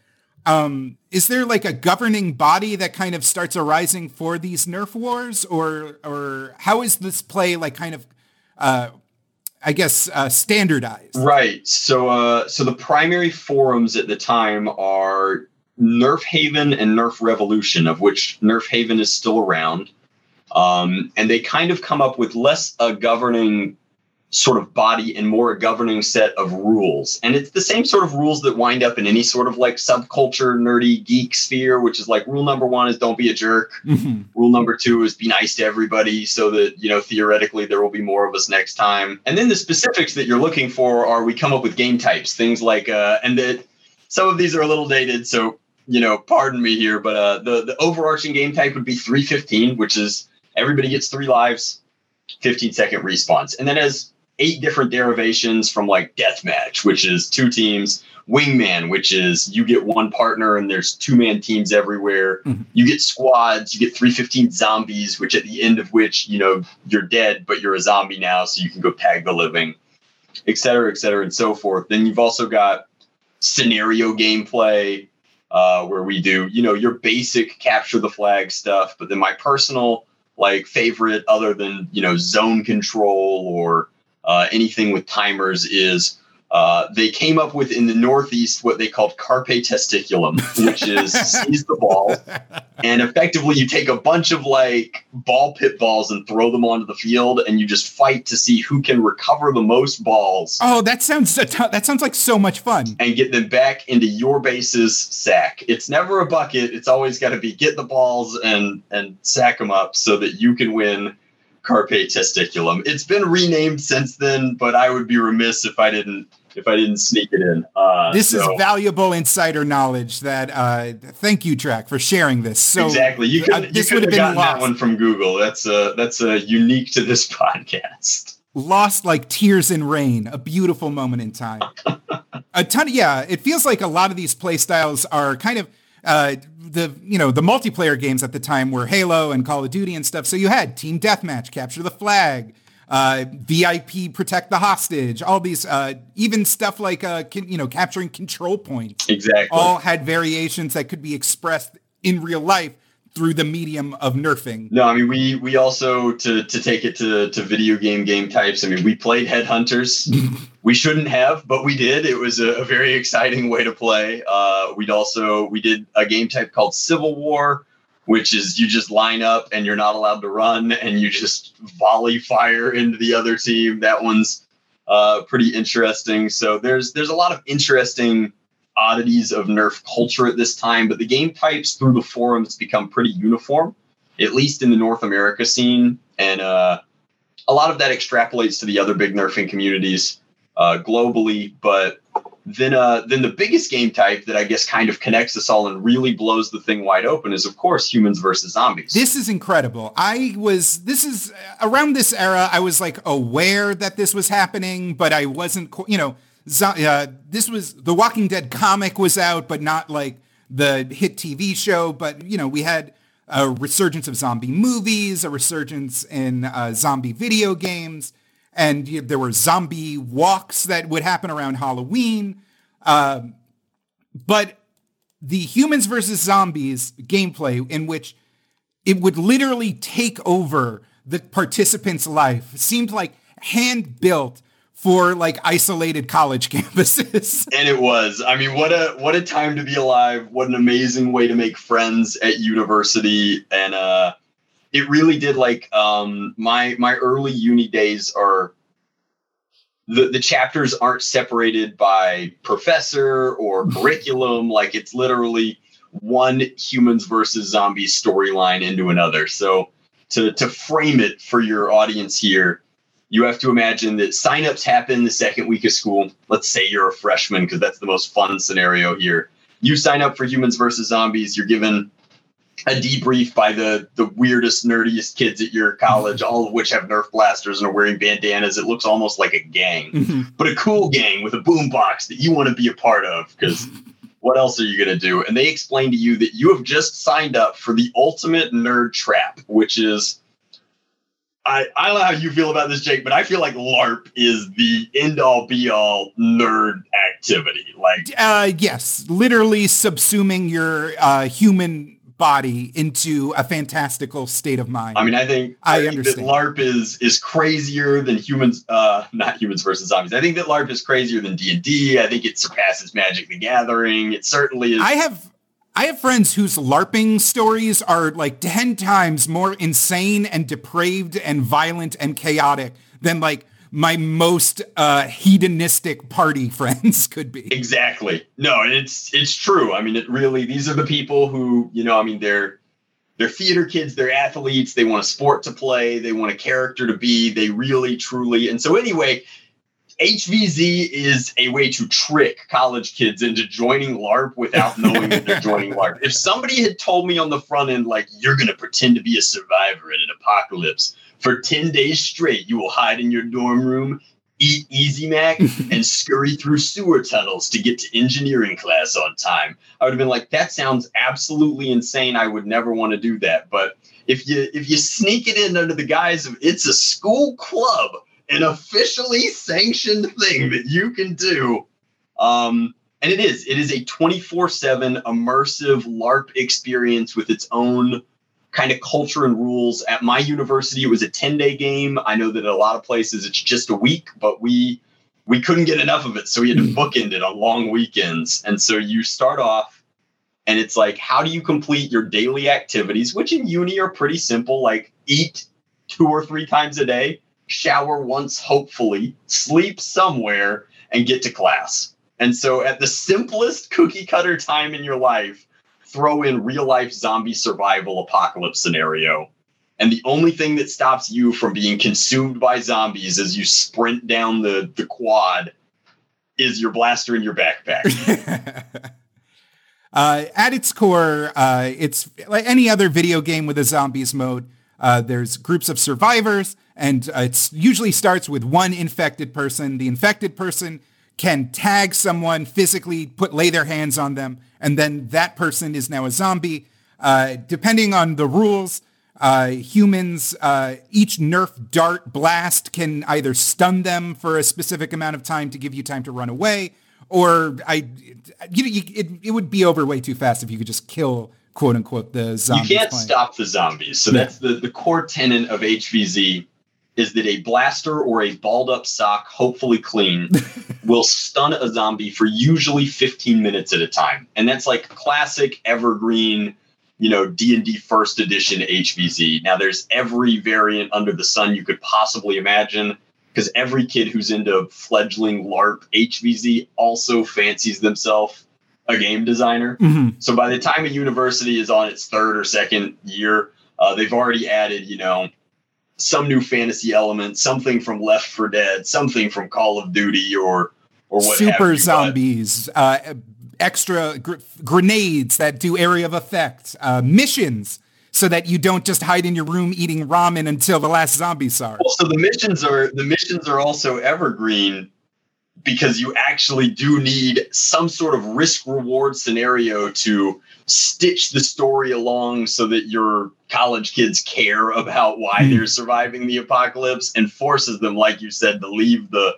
Um, is there like a governing body that kind of starts arising for these Nerf wars, or or how is this play like kind of, uh, I guess, uh, standardized? Right. So, uh, so the primary forums at the time are Nerf Haven and Nerf Revolution, of which Nerf Haven is still around, um, and they kind of come up with less a governing sort of body and more a governing set of rules. And it's the same sort of rules that wind up in any sort of like subculture, nerdy, geek sphere, which is like rule number one is don't be a jerk. Mm-hmm. Rule number two is be nice to everybody so that, you know, theoretically there will be more of us next time. And then the specifics that you're looking for are we come up with game types, things like, uh, and that some of these are a little dated. So, you know, pardon me here, but uh, the, the overarching game type would be 315, which is everybody gets three lives, 15 second response. And then as eight different derivations from like deathmatch, which is two teams, wingman, which is you get one partner and there's two man teams everywhere. Mm-hmm. You get squads, you get 315 zombies, which at the end of which, you know, you're dead, but you're a zombie now, so you can go tag the living, et cetera, et cetera, and so forth. Then you've also got scenario gameplay, uh, where we do, you know, your basic capture the flag stuff, but then my personal like favorite other than, you know, zone control or uh, anything with timers is uh, they came up with in the Northeast what they called carpe testiculum, which is (laughs) seize the ball, and effectively you take a bunch of like ball pit balls and throw them onto the field, and you just fight to see who can recover the most balls. Oh, that sounds that sounds like so much fun. And get them back into your base's sack. It's never a bucket. It's always got to be get the balls and and sack them up so that you can win carpe testiculum. It's been renamed since then, but I would be remiss if I didn't if I didn't sneak it in. Uh, this so. is valuable insider knowledge. That uh, thank you, Drac, for sharing this. So exactly, you could uh, this would have gotten lost. that one from Google. That's uh that's uh, unique to this (laughs) podcast. Lost like tears in rain, a beautiful moment in time. (laughs) a ton. Of, yeah, it feels like a lot of these play styles are kind of uh, the you know the multiplayer games at the time were Halo and Call of Duty and stuff. So you had Team Deathmatch, Capture the Flag, uh, VIP, Protect the Hostage, all these, uh, even stuff like uh, can, you know capturing control points. Exactly, all had variations that could be expressed in real life through the medium of nerfing. No, I mean we we also to to take it to to video game game types. I mean we played Headhunters. (laughs) we shouldn't have, but we did. It was a, a very exciting way to play. Uh, we'd also we did a game type called Civil War, which is you just line up and you're not allowed to run and you just volley fire into the other team. That one's uh, pretty interesting. So there's there's a lot of interesting oddities of Nerf culture at this time, but the game types through the forums become pretty uniform, at least in the North America scene. And uh, a lot of that extrapolates to the other big Nerfing communities uh, globally. But then, uh, then the biggest game type that I guess kind of connects us all and really blows the thing wide open is, of course, humans versus zombies. This is incredible. I was, this is around this era, I was like aware that this was happening, but I wasn't, you know, uh, this was the Walking Dead comic was out, but not like the hit TV show. But you know, we had a resurgence of zombie movies, a resurgence in uh, zombie video games, and you know, there were zombie walks that would happen around Halloween. Um, but the humans versus zombies gameplay, in which it would literally take over the participant's life, seemed like hand built for like isolated college (laughs) campuses. and it was. I mean, what a what a time to be alive. What an amazing way to make friends at university and uh it really did like um my my early uni days are the, the chapters aren't separated by professor or (laughs) curriculum like it's literally one humans versus zombies storyline into another so to to frame it for your audience here you have to imagine that signups happen the second week of school. Let's say you're a freshman because that's the most fun scenario here. You sign up for Humans versus Zombies. You're given a debrief by the the weirdest, nerdiest kids at your college, (laughs) all of which have Nerf blasters and are wearing bandanas. It looks almost like a gang, mm-hmm. but a cool gang with a boombox that you want to be a part of because (laughs) what else are you going to do? And they explain to you that you have just signed up for the ultimate nerd trap, which is I, I don't know how you feel about this, Jake, but I feel like LARP is the end all be all nerd activity. Like, uh, yes, literally subsuming your uh, human body into a fantastical state of mind. I mean, I think I, I understand that LARP is is crazier than humans. Uh, not humans versus zombies. I think that LARP is crazier than D and D. I think it surpasses Magic the Gathering. It certainly is. I have. I have friends whose LARPing stories are like 10 times more insane and depraved and violent and chaotic than like my most uh, hedonistic party (laughs) friends could be. Exactly. No, and it's it's true. I mean, it really these are the people who you know. I mean, they're they're theater kids, they're athletes. They want a sport to play. They want a character to be. They really, truly. And so, anyway, HVZ is a way to trick college kids into joining LARP without (laughs) knowing that they're joining LARP. If somebody had told me on the front end, like, you're going to pretend to be a survivor in an apocalypse, for 10 days straight, you will hide in your dorm room, eat Easy Mac, (laughs) and scurry through sewer tunnels to get to engineering class on time. I would have been like, that sounds absolutely insane. I would never want to do that. But if you if you sneak it in under the guise of it's a school club, an officially sanctioned thing that you can do, um, and it is, it is a 24-7 immersive LARP experience with its own kind of culture and rules. At my university, it was a 10 day game. I know that at a lot of places it's just a week, but we we couldn't get enough of it. So we had to hmm. bookend it on long weekends. And so you start off and it's like, how do you complete your daily activities, which in uni are pretty simple, like eat two or three times a day, shower once, hopefully, sleep somewhere, and get to class. And so at the simplest cookie cutter time in your life, throw in real life zombie survival apocalypse scenario. And the only thing that stops you from being consumed by zombies as you sprint down the, the quad is your blaster in your backpack. (laughs) uh, at its core, uh, it's like any other video game with a zombies mode. Uh, there's groups of survivors, and uh, it usually starts with one infected person. The infected person can tag someone physically, put lay their hands on them, and then that person is now a zombie. Uh, depending on the rules, uh, humans, uh, each Nerf dart blast can either stun them for a specific amount of time to give you time to run away, or I, you, you, it, it would be over way too fast if you could just kill quote unquote the zombies. You can't playing. stop the zombies. So yeah. that's the, the core tenet of HVZ is that a blaster or a balled up sock, hopefully clean, (laughs) will stun a zombie for usually 15 minutes at a time. And that's like classic evergreen, you know, D&D first edition HVZ. Now there's every variant under the sun you could possibly imagine because every kid who's into fledgling LARP HVZ also fancies themselves a game designer. Mm-hmm. So by the time a university is on its third or second year, uh, they've already added, you know, some new fantasy element, something from Left 4 Dead, something from Call of Duty, or or what super you, zombies, uh, extra gr- grenades that do area of effect, uh, missions so that you don't just hide in your room eating ramen until the last zombie starts. Well, so the missions are the missions are also evergreen because you actually do need some sort of risk reward scenario to stitch the story along so that your college kids care about why mm. they're surviving the apocalypse and forces them like you said to leave the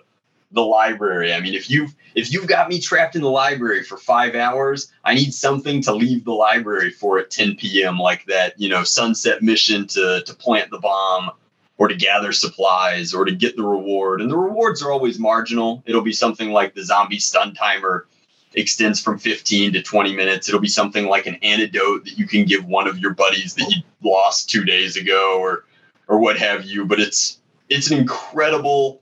the library. I mean, if you've if you've got me trapped in the library for five hours, I need something to leave the library for at 10 p.m. like that, you know, sunset mission to to plant the bomb or to gather supplies or to get the reward. And the rewards are always marginal. It'll be something like the zombie stun timer extends from 15 to 20 minutes. It'll be something like an antidote that you can give one of your buddies that you lost two days ago or or what have you. But it's it's an incredible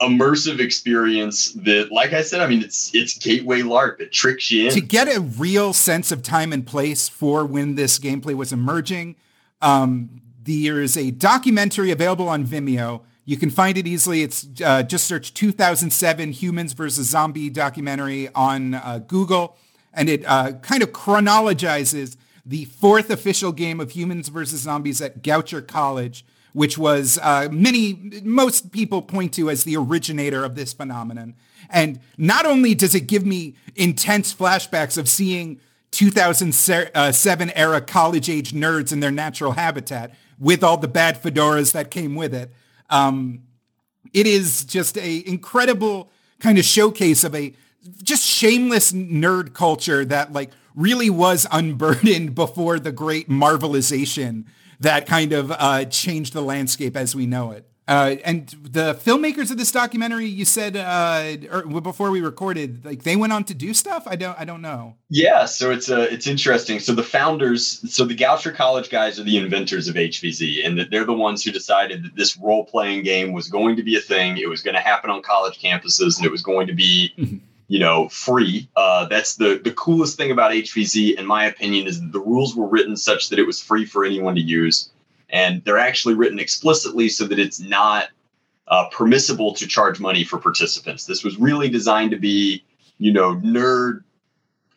immersive experience that like I said, I mean it's it's gateway LARP. It tricks you in. To get a real sense of time and place for when this gameplay was emerging, um, there is a documentary available on Vimeo you can find it easily. It's uh, just search 2007 Humans versus Zombie documentary on uh, Google, and it uh, kind of chronologizes the fourth official game of Humans versus Zombies at Goucher College, which was uh, many most people point to as the originator of this phenomenon. And not only does it give me intense flashbacks of seeing 2007 era college age nerds in their natural habitat with all the bad fedoras that came with it. Um, it is just a incredible kind of showcase of a just shameless nerd culture that like really was unburdened (laughs) before the great marvelization that kind of uh, changed the landscape as we know it. Uh, and the filmmakers of this documentary, you said uh, or before we recorded, like they went on to do stuff. I don't, I don't know. Yeah, so it's uh, it's interesting. So the founders, so the Goucher College guys are the inventors of HVZ, and that they're the ones who decided that this role playing game was going to be a thing. It was going to happen on college campuses, and it was going to be. Mm-hmm. (laughs) you know, free. Uh, that's the the coolest thing about HVZ, in my opinion, is that the rules were written such that it was free for anyone to use and they're actually written explicitly so that it's not uh, permissible to charge money for participants. This was really designed to be, you know, nerd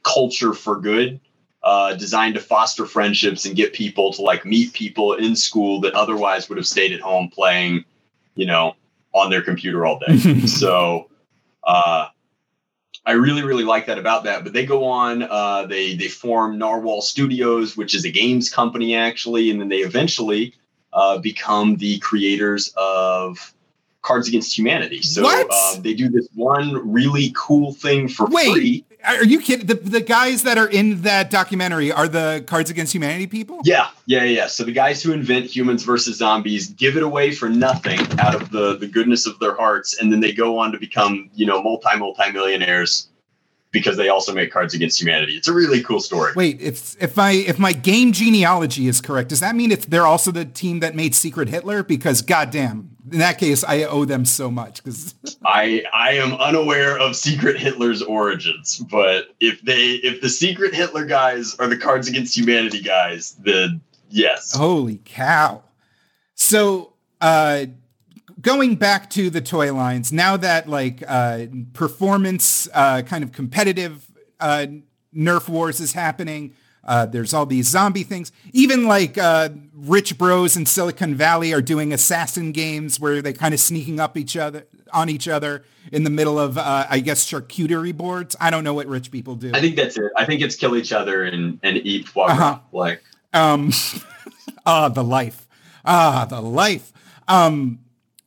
culture for good, uh, designed to foster friendships and get people to like meet people in school that otherwise would have stayed at home playing, you know, on their computer all day. (laughs) so, uh, I really, really like that about that. But they go on, uh, they they form Narwhal Studios, which is a games company actually, and then they eventually uh, become the creators of Cards Against Humanity. So uh, they do this one really cool thing for Wait, free. Are you kidding? The, the guys that are in that documentary are the Cards Against Humanity people? Yeah, yeah, yeah. So the guys who invent humans versus zombies give it away for nothing out of the the goodness of their hearts, and then they go on to become you know multi multi millionaires because they also make Cards Against Humanity. It's a really cool story. Wait, if if my if my game genealogy is correct, does that mean it's they're also the team that made Secret Hitler? Because goddamn, in that case, I owe them so much. Because (laughs) I I am unaware of Secret Hitler's origins, but if they if the Secret Hitler guys are the Cards Against Humanity guys, then yes. Holy cow! So. uh going back to the toy lines, now that like uh, performance uh, kind of competitive uh, Nerf wars is happening, uh, there's all these zombie things. Even like uh, rich bros in Silicon Valley are doing assassin games where they kind of sneaking up each other on each other in the middle of, uh, I guess, charcuterie boards. I don't know what rich people do. I think that's it. I think it's kill each other and, and eat gras. Uh-huh. Like, um, (laughs) ah, the life. Ah, the life. Um,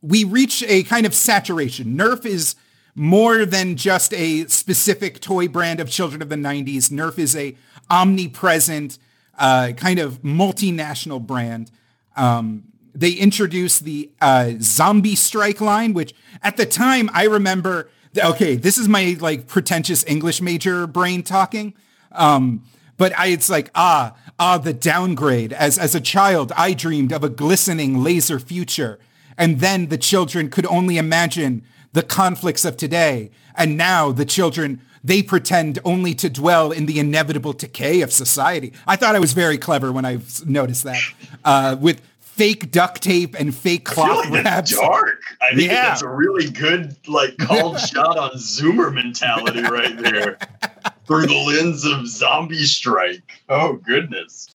we reach a kind of saturation. Nerf is more than just a specific toy brand of children of the 90s. Nerf is a omnipresent uh, kind of multinational brand. Um, they introduced the uh, Zombie Strike line, which at the time I remember. Okay, this is my like pretentious English major brain talking. Um, but I, it's like, ah, ah, the downgrade. As, as a child, I dreamed of a glistening laser future and then the children could only imagine the conflicts of today. And now the children, they pretend only to dwell in the inevitable decay of society. I thought I was very clever when I noticed that. Uh, with fake duct tape and fake (laughs) cloth like wraps. dark. I think yeah. that's a really good like called (laughs) shot on Zoomer mentality right there. (laughs) Through the lens of zombie strike. Oh goodness.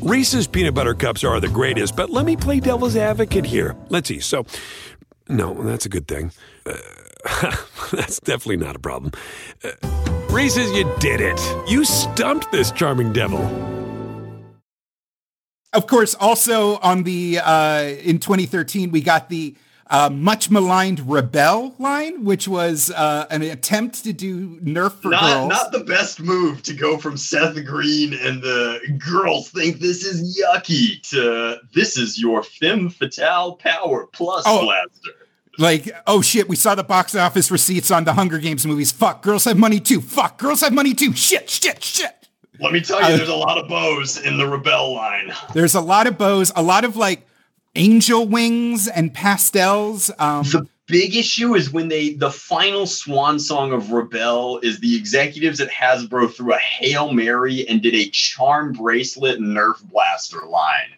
Reese's peanut butter cups are the greatest, but let me play devil's advocate here. Let's see. So, no, that's a good thing. Uh, (laughs) that's definitely not a problem. Uh, Reese's, you did it. You stumped this charming devil. Of course, also on the uh, in 2013, we got the uh, much maligned Rebel line, which was uh, an attempt to do Nerf for not, girls. Not the best move to go from Seth Green and the girls think this is yucky to this is your femme fatale power plus oh. blaster. Like, oh shit, we saw the box office receipts on the Hunger Games movies. Fuck, girls have money too. Fuck, girls have money too. Shit, shit, shit. Let me tell you, uh, there's a lot of bows in the Rebel line. There's a lot of bows, a lot of like angel wings and pastels. Um, the, big issue is when they the final swan song of Rebel is the executives at Hasbro threw a hail mary and did a charm bracelet Nerf blaster line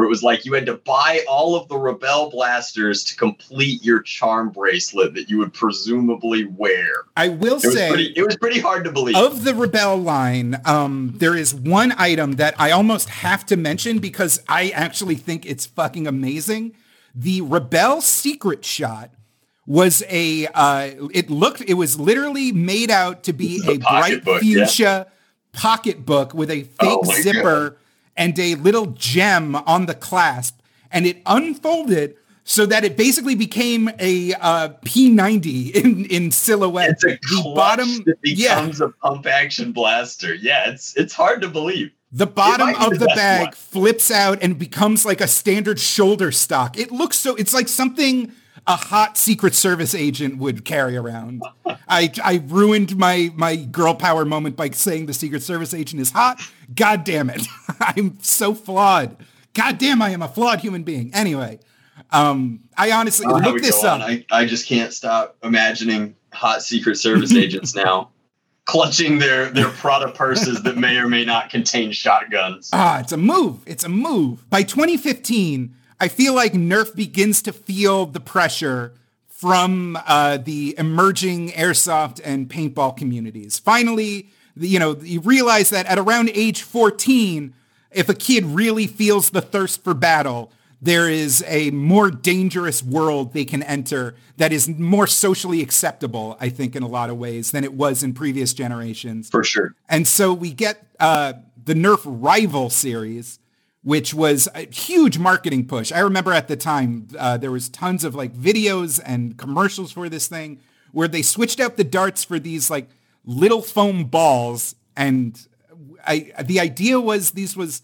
where it was like you had to buy all of the Rebel blasters to complete your charm bracelet that you would presumably wear. I will It was say pretty, it was pretty hard to believe. of the Rebel line, um, there is one item that I almost have to mention because I actually think it's fucking amazing. The Rebel secret shot was a, uh, it looked, it was literally made out to be a bright pocketbook, yeah. fuchsia pocketbook with a fake Oh zipper and a little gem on the clasp. And it unfolded so that it basically became a uh, P90 in, in silhouette. it's a the bottom, that yeah, becomes a pump action blaster. Yeah, it's it's hard to believe. The bottom of the the bag one. flips out and becomes like a standard shoulder stock. It looks so, it's like something a hot Secret Service agent would carry around. I, I ruined my, my girl power moment by saying the Secret Service agent is hot. God damn it. (laughs) I'm so flawed. God damn, I am a flawed human being. Anyway, um, I honestly, I don't know how look this up. I, I just can't stop imagining hot Secret Service (laughs) agents now clutching their their Prada purses that may or may not contain shotguns. Ah, it's a move. It's a move. By 2015, I feel like Nerf begins to feel the pressure from uh, the emerging airsoft and paintball communities. Finally, you know, you realize that at around age 14, if a kid really feels the thirst for battle, there is a more dangerous world they can enter that is more socially acceptable, I think, in a lot of ways than it was in previous generations. For sure. And so we get uh, the Nerf Rival series, which was a huge marketing push. I remember at the time uh, there was tons of like videos and commercials for this thing where they switched out the darts for these like little foam balls, and I the idea was these was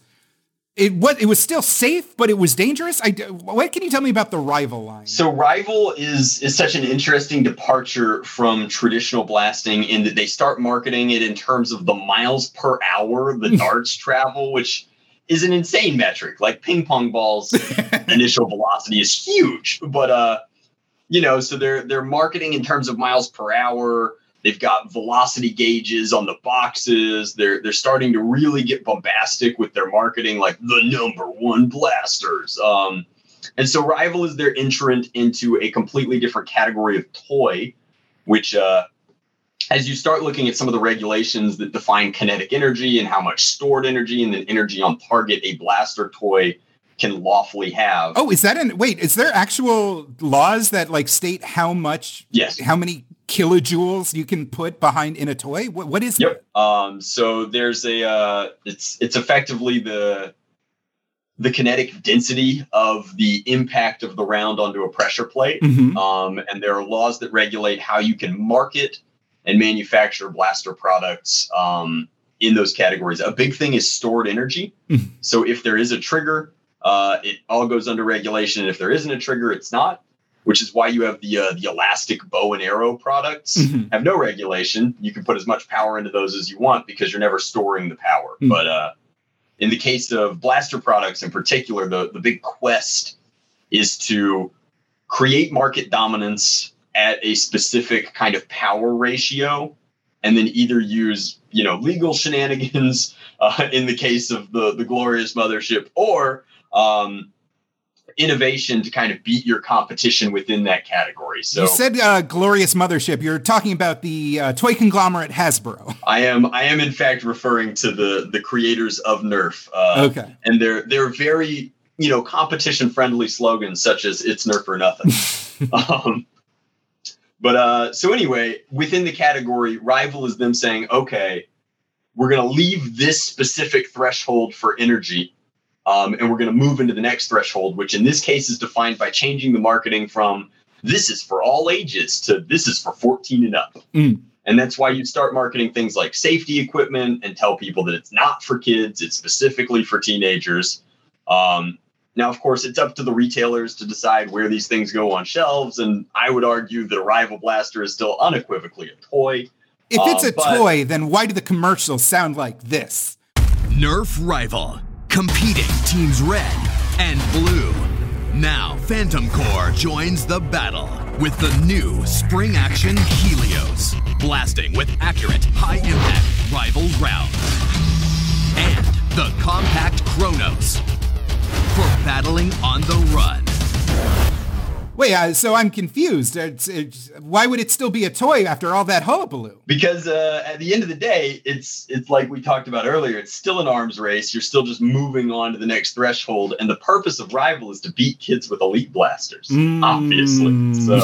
it was it was still safe, but it was dangerous. I what can you tell me about the Rival line? So Rival is is such an interesting departure from traditional blasting in that they start marketing it in terms of the miles per hour the (laughs) darts travel, which is an insane metric. Like ping pong balls (laughs) initial velocity is huge, but uh you know, so they're they're marketing in terms of miles per hour. They've got velocity gauges on the boxes. They're they're starting to really get bombastic with their marketing, like the number one blasters. Um, and so Rival is their entrant into a completely different category of toy, which uh, as you start looking at some of the regulations that define kinetic energy and how much stored energy and then energy on target a blaster toy can lawfully have. Oh, is that an wait? Is there actual laws that like state how much? Yes. How many kilojoules you can put behind in a toy? What what is? Yep. Um, so there's a uh, it's it's effectively the the kinetic density of the impact of the round onto a pressure plate. Mhm. Um, and there are laws that regulate how you can market and manufacture blaster products um, in those categories. A big thing is stored energy. Mhm. so if there is a trigger, uh, it all goes under regulation. And if there isn't a trigger, it's not. Which is why you have the uh, the elastic bow and arrow products Mhm. have no regulation. You can put as much power into those as you want because you're never storing the power. Mm. But uh, in the case of blaster products in particular, the, the big quest is to create market dominance at a specific kind of power ratio and then either use you know legal shenanigans (laughs) uh, in the case of the the glorious mothership or um, innovation to kind of beat your competition within that category so you said uh, glorious mothership. You're talking about the uh, toy conglomerate Hasbro. I am I am in fact referring to the the creators of Nerf. Uh, Okay. And they're they're very you know competition friendly slogans such as "It's Nerf or nothing." (laughs) um, but uh, so anyway, within the category, rival is them saying, "Okay, we're going to leave this specific threshold for energy." Um, and we're going to move into the next threshold, which in this case is defined by changing the marketing from this is for all ages to this is for 14 and up. Mm. And that's why you start marketing things like safety equipment and tell people that it's not for kids, it's specifically for teenagers. Um, now, of course, it's up to the retailers to decide where these things go on shelves. And I would argue that a rival blaster is still unequivocally a toy. If it's Uh, a but- toy, then why do the commercials sound like this? Nerf Rival. Competing teams red and blue. Now, Phantom Corps joins the battle with the new spring action Helios, blasting with accurate, high impact rival rounds. And the compact Chronos for battling on the run. Wait, uh, so I'm confused. It's, it's, why would it still be a toy after all that hullabaloo? Because uh, at the end of the day, it's it's like we talked about earlier. It's still an arms race. You're still just moving on to the next threshold, and the purpose of Rival is to beat kids with elite blasters, mm. obviously. So,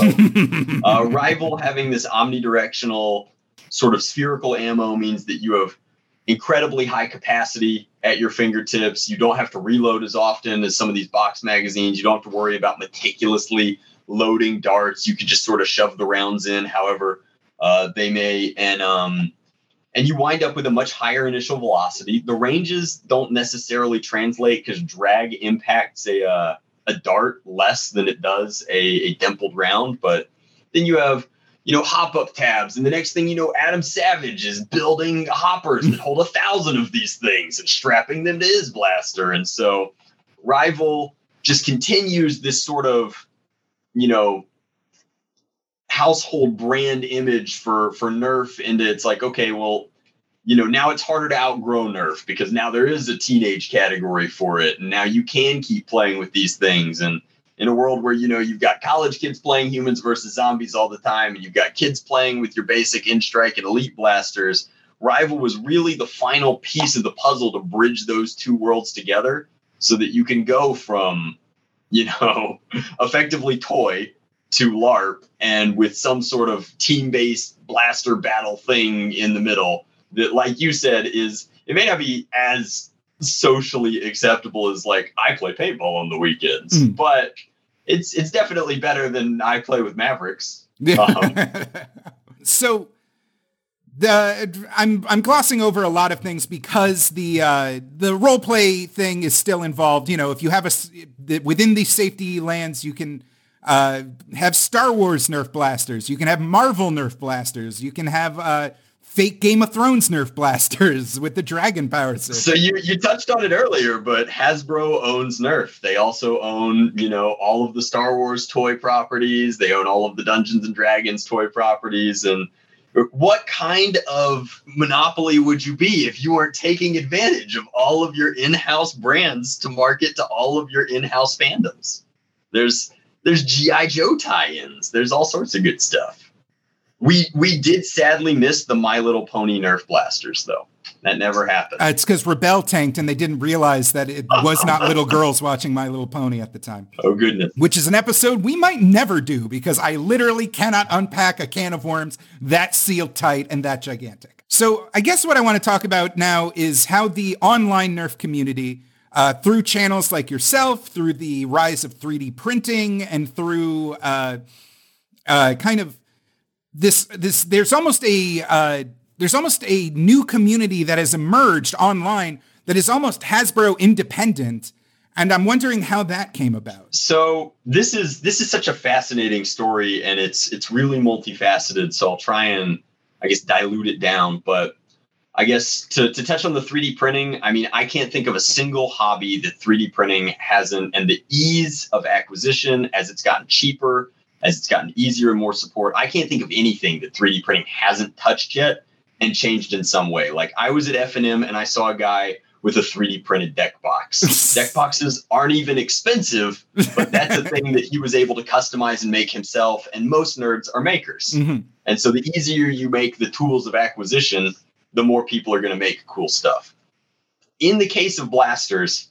uh, Rival having this omnidirectional sort of spherical ammo means that you have incredibly high capacity at your fingertips. You don't have to reload as often as some of these box magazines. You don't have to worry about meticulously loading darts. You can just sort of shove the rounds in however uh, they may, and um, and you wind up with a much higher initial velocity. The ranges don't necessarily translate because drag impacts a uh, a dart less than it does a, a dimpled round, but then you have you know, hop up tabs. And the next thing you know, Adam Savage is building hoppers that hold a thousand of these things and strapping them to his blaster. And so Rival just continues this sort of, you know, household brand image for for Nerf into it's like, okay, well, you know, now it's harder to outgrow Nerf because now there is a teenage category for it. And now you can keep playing with these things. And in a world where you know you've got college kids playing humans versus zombies all the time and you've got kids playing with your basic N-Strike and elite blasters rival was really the final piece of the puzzle to bridge those two worlds together so that you can go from you know (laughs) effectively toy to larp and with some sort of team-based blaster battle thing in the middle that like you said is it may not be as socially acceptable as like I play paintball on the weekends, mm. but it's it's definitely better than I play with Mavericks. Um, (laughs) so the I'm I'm glossing over a lot of things because the uh, the role play thing is still involved. You know, if you have a within these safety lands, you can uh, have Star Wars Nerf blasters. You can have Marvel Nerf blasters. You can have uh, fake Game of Thrones Nerf blasters (laughs) with the dragon power system. So you you touched on it earlier, but Hasbro owns Nerf. They also own, you know, all of the Star Wars toy properties. They own all of the Dungeons and Dragons toy properties and what kind of monopoly would you be if you weren't taking advantage of all of your in-house brands to market to all of your in-house fandoms? There's there's GI Joe tie-ins. There's all sorts of good stuff. We we did sadly miss the My Little Pony Nerf blasters though. That never happened. Uh, it's because Rebelle tanked and they didn't realize that it was not (laughs) little girls watching My Little Pony at the time. Oh goodness! Which is an episode we might never do because I literally cannot unpack a can of worms that sealed tight and that gigantic. So I guess what I want to talk about now is how the online Nerf community, uh, through channels like yourself, through the rise of 3D printing, and through uh, uh kind of this this there's almost a uh, there's almost a new community that has emerged online that is almost Hasbro independent. And I'm wondering how that came about. So this is this is such a fascinating story, and it's it's really multifaceted. So I'll try and I guess dilute it down. But I guess to, to touch on the 3D printing, I mean, I can't think of a single hobby that 3D printing hasn't, and the ease of acquisition as it's gotten cheaper as it's gotten easier and more support. I can't think of anything that 3D printing hasn't touched yet and changed in some way. Like I was at F&M and I saw a guy with a 3D printed deck box. (laughs) deck boxes aren't even expensive, but that's a (laughs) thing that he was able to customize and make himself. And most nerds are makers. Mm-hmm. And so the easier you make the tools of acquisition, the more people are going to make cool stuff. In the case of blasters,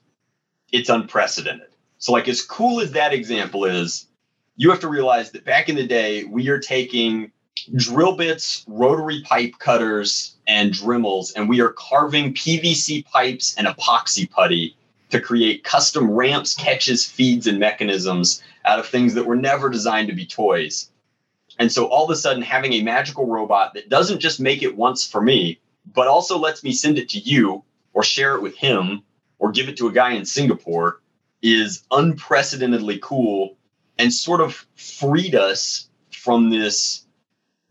it's unprecedented. So, like, as cool as that example is, you have to realize that back in the day, we are taking drill bits, rotary pipe cutters, and Dremels, and we are carving PVC pipes and epoxy putty to create custom ramps, catches, feeds, and mechanisms out of things that were never designed to be toys. And so all of a sudden, having a magical robot that doesn't just make it once for me, but also lets me send it to you or share it with him or give it to a guy in Singapore is unprecedentedly cool and sort of freed us from this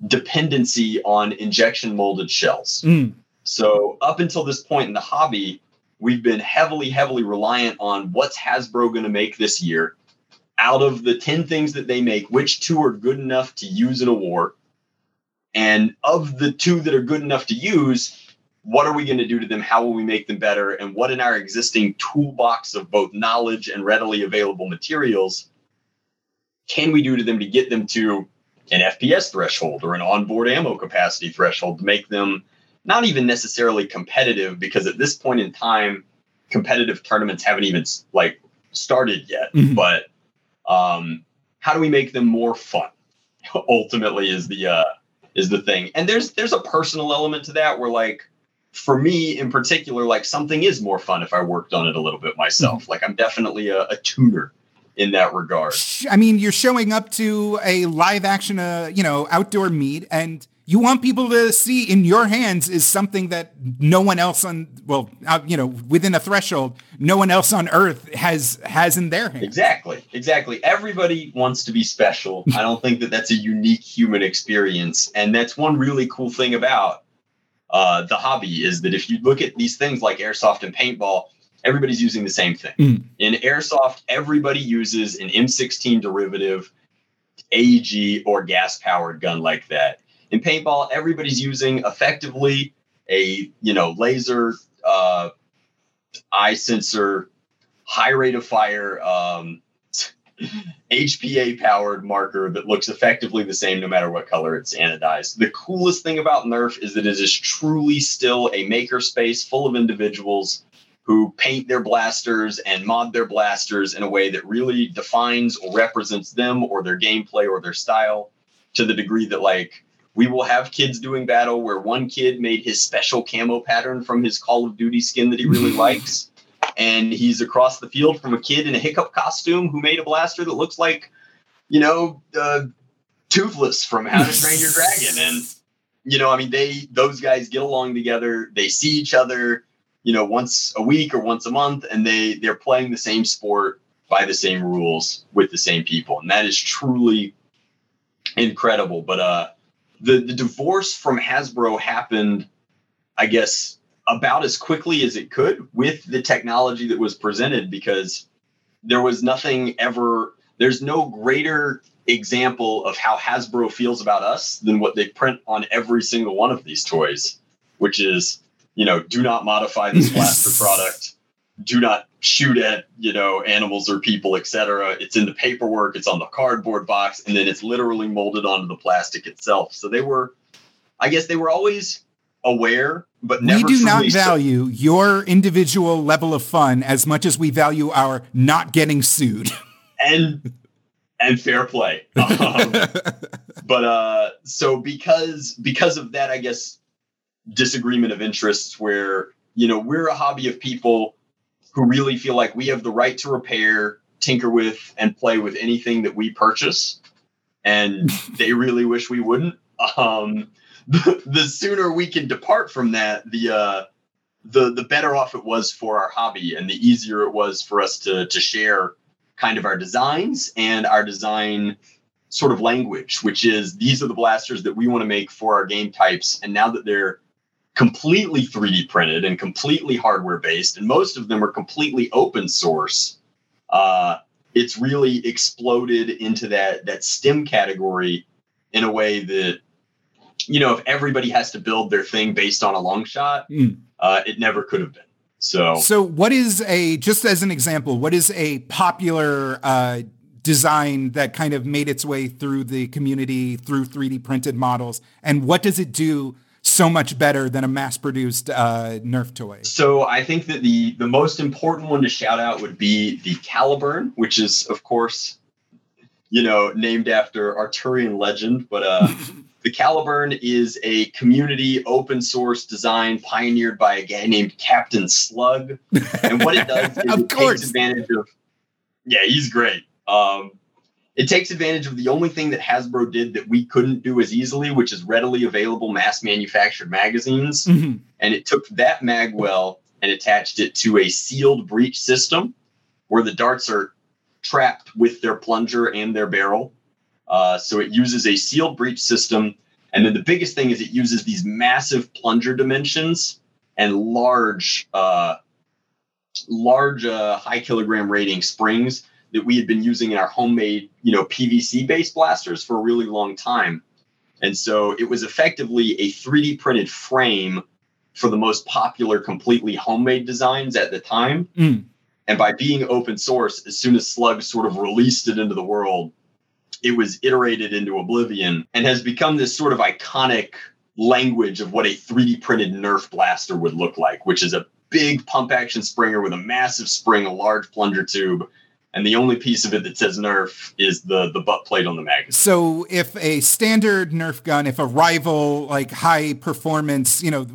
dependency on injection molded shells. Mm. So, up until this point in the hobby, we've been heavily, heavily reliant on what's Hasbro going to make this year. out of the 10 things that they make, which two are good enough to use in a war? And of the two that are good enough to use, what are we going to do to them? How will we make them better? And what in our existing toolbox of both knowledge and readily available materials can we do to them to get them to an FPS threshold or an onboard ammo capacity threshold to make them not even necessarily competitive because at this point in time, competitive tournaments haven't even like started yet. Mm-hmm. But um, how do we make them more fun? (laughs) Ultimately, is the uh, is the thing. And there's there's a personal element to that where like for me in particular, like something is more fun if I worked on it a little bit myself. Mm-hmm. Like I'm definitely a, a tuner in that regard. I mean, you're showing up to a live action, uh, you know, outdoor meet, and you want people to see in your hands is something that no one else on, well, uh, you know, within a threshold, no one else on Earth has has in their hands. Exactly, exactly. Everybody wants to be special. (laughs) I don't think that that's a unique human experience, and that's one really cool thing about uh, the hobby is that if you look at these things like airsoft and paintball, everybody's using the same thing. Mm. In airsoft, everybody uses an M16 derivative, AEG, or gas powered gun like that. In paintball, everybody's using effectively a you know laser uh, eye sensor, high rate of fire, um, (laughs) HPA powered marker that looks effectively the same no matter what color it's anodized. The coolest thing about Nerf is that it is truly still a maker space full of individuals who paint their blasters and mod their blasters in a way that really defines or represents them or their gameplay or their style to the degree that like we will have kids doing battle where one kid made his special camo pattern from his Call of Duty skin that he really (laughs) likes. And he's across the field from a kid in a hiccup costume who made a blaster that looks like, you know, uh, Toothless from How to Train Your Dragon. And, you know, I mean, they, those guys get along together, they see each other, you know, once a week or once a month, and they, they're playing the same sport by the same rules with the same people. And that is truly incredible. But, uh, the the divorce from Hasbro happened, I guess, about as quickly as it could with the technology that was presented because there was nothing ever there's no greater example of how Hasbro feels about us than what they print on every single one of these toys, which is, you know, do not modify this (laughs) blaster product. Do not shoot at you know animals or people etc it's in the paperwork it's on the cardboard box and then it's literally molded onto the plastic itself. So they were i guess they were always aware but we do not value so. your individual level of fun as much as we value our not getting sued. And and fair play. (laughs) Um, but uh so because because of that i guess disagreement of interests where you know we're a hobby of people who really feel like we have the right to repair, tinker with, and play with anything that we purchase. And (laughs) they really wish we wouldn't. Um, (laughs) the, the, sooner we can depart from that, the uh, the the better off it was for our hobby, and the easier it was for us to to share kind of our designs and our design sort of language, which is these are the blasters that we want to make for our game types. And now that they're completely 3D printed and completely hardware based, and most of them are completely open source. Uh, it's really exploded into that that STEM category in a way that you know if everybody has to build their thing based on a long shot, mm. uh, it never could have been. So, so what is a just as an example? What is a popular uh, design that kind of made its way through the community through 3D printed models, and what does it do? So much better than a mass-produced uh, Nerf toy. So I think that the the most important one to shout out would be the Caliburn, which is of course, you know, named after Arthurian legend. But uh, (laughs) the Caliburn is a community open source design pioneered by a guy named Captain Slug, and what it does (laughs) is it course. takes advantage of. Yeah, he's great. Um, it takes advantage of the only thing that Hasbro did that we couldn't do as easily, which is readily available mass manufactured magazines. Mm-hmm. And it took that magwell and attached it to a sealed breech system where the darts are trapped with their plunger and their barrel. Uh, so it uses a sealed breech system. And then the biggest thing is it uses these massive plunger dimensions and large, uh, large uh, high kilogram rating springs that we had been using in our homemade, you know, PVC based blasters for a really long time. And so it was effectively a 3D printed frame for the most popular completely homemade designs at the time. Mm. And by being open source, as soon as Slug sort of released it into the world, it was iterated into oblivion and has become this sort of iconic language of what a 3D printed Nerf blaster would look like, which is a big pump action springer with a massive spring, a large plunger tube, and the only piece of it that says Nerf is the the butt plate on the magazine. So if a standard Nerf gun, if a rival like high performance, you know,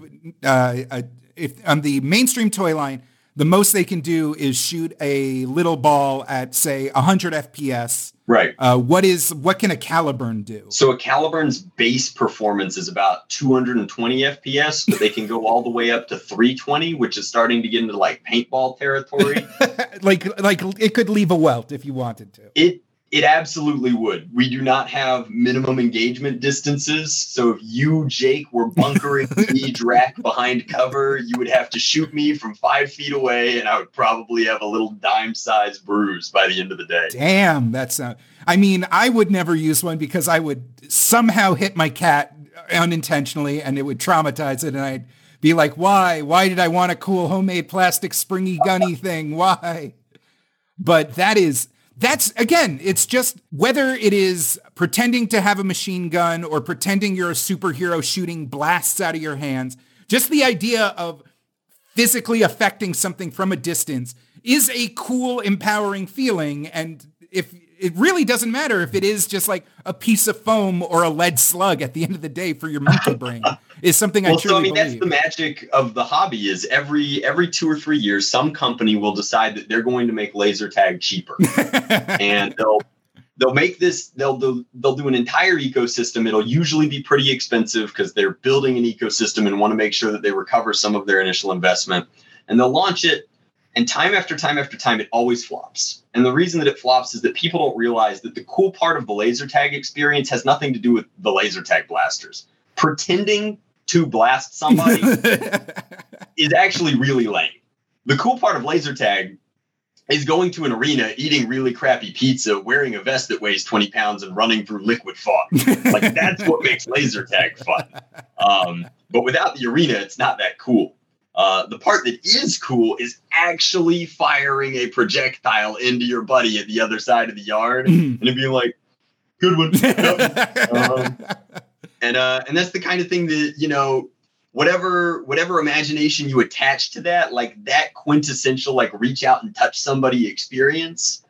uh, uh, if on the mainstream toy line, the most they can do is shoot a little ball at say 100 FPS. Right. Uh, what is what can a Caliburn do? So a Caliburn's base performance is about 220 FPS, but they can go all the way up to 320, which is starting to get into like paintball territory. (laughs) like like it could leave a welt if you wanted to. It it absolutely would. We do not have minimum engagement distances. So if you, Jake, were bunkering (laughs) me, Drac, behind cover, you would have to shoot me from five feet away, and I would probably have a little dime-sized bruise by the end of the day. Damn, that's. Uh, I mean, I would never use one because I would somehow hit my cat unintentionally, and it would traumatize it, and I'd be like, "Why? Why did I want a cool homemade plastic springy gunny thing? Why?" But that is that's again, it's just whether it is pretending to have a machine gun or pretending you're a superhero shooting blasts out of your hands, just the idea of physically affecting something from a distance is a cool, empowering feeling. And if it really doesn't matter if it is just like a piece of foam or a lead slug at the end of the day for your monkey (laughs) brain is something well, I truly so I mean believe. that's the magic of the hobby is every every two or three years some company will decide that they're going to make laser tag cheaper. (laughs) And they'll they'll make this they'll do they'll do an entire ecosystem. It'll usually be pretty expensive because they're building an ecosystem and want to make sure that they recover some of their initial investment. And they'll launch it and time after time after time, it always flops. And the reason that it flops is that people don't realize that the cool part of the laser tag experience has nothing to do with the laser tag blasters. Pretending to blast somebody (laughs) is actually really lame. The cool part of laser tag is going to an arena, eating really crappy pizza, wearing a vest that weighs 20 pounds, and running through liquid fog. like that's what makes laser tag fun. (laughs) Um, but without the arena, it's not that cool. Uh, the part that is cool is actually firing a projectile into your buddy at the other side of the yard (laughs) and being like, good one. (laughs) um, and uh, and that's the kind of thing that you know, whatever whatever imagination you attach to that, like that quintessential like reach out and touch somebody experience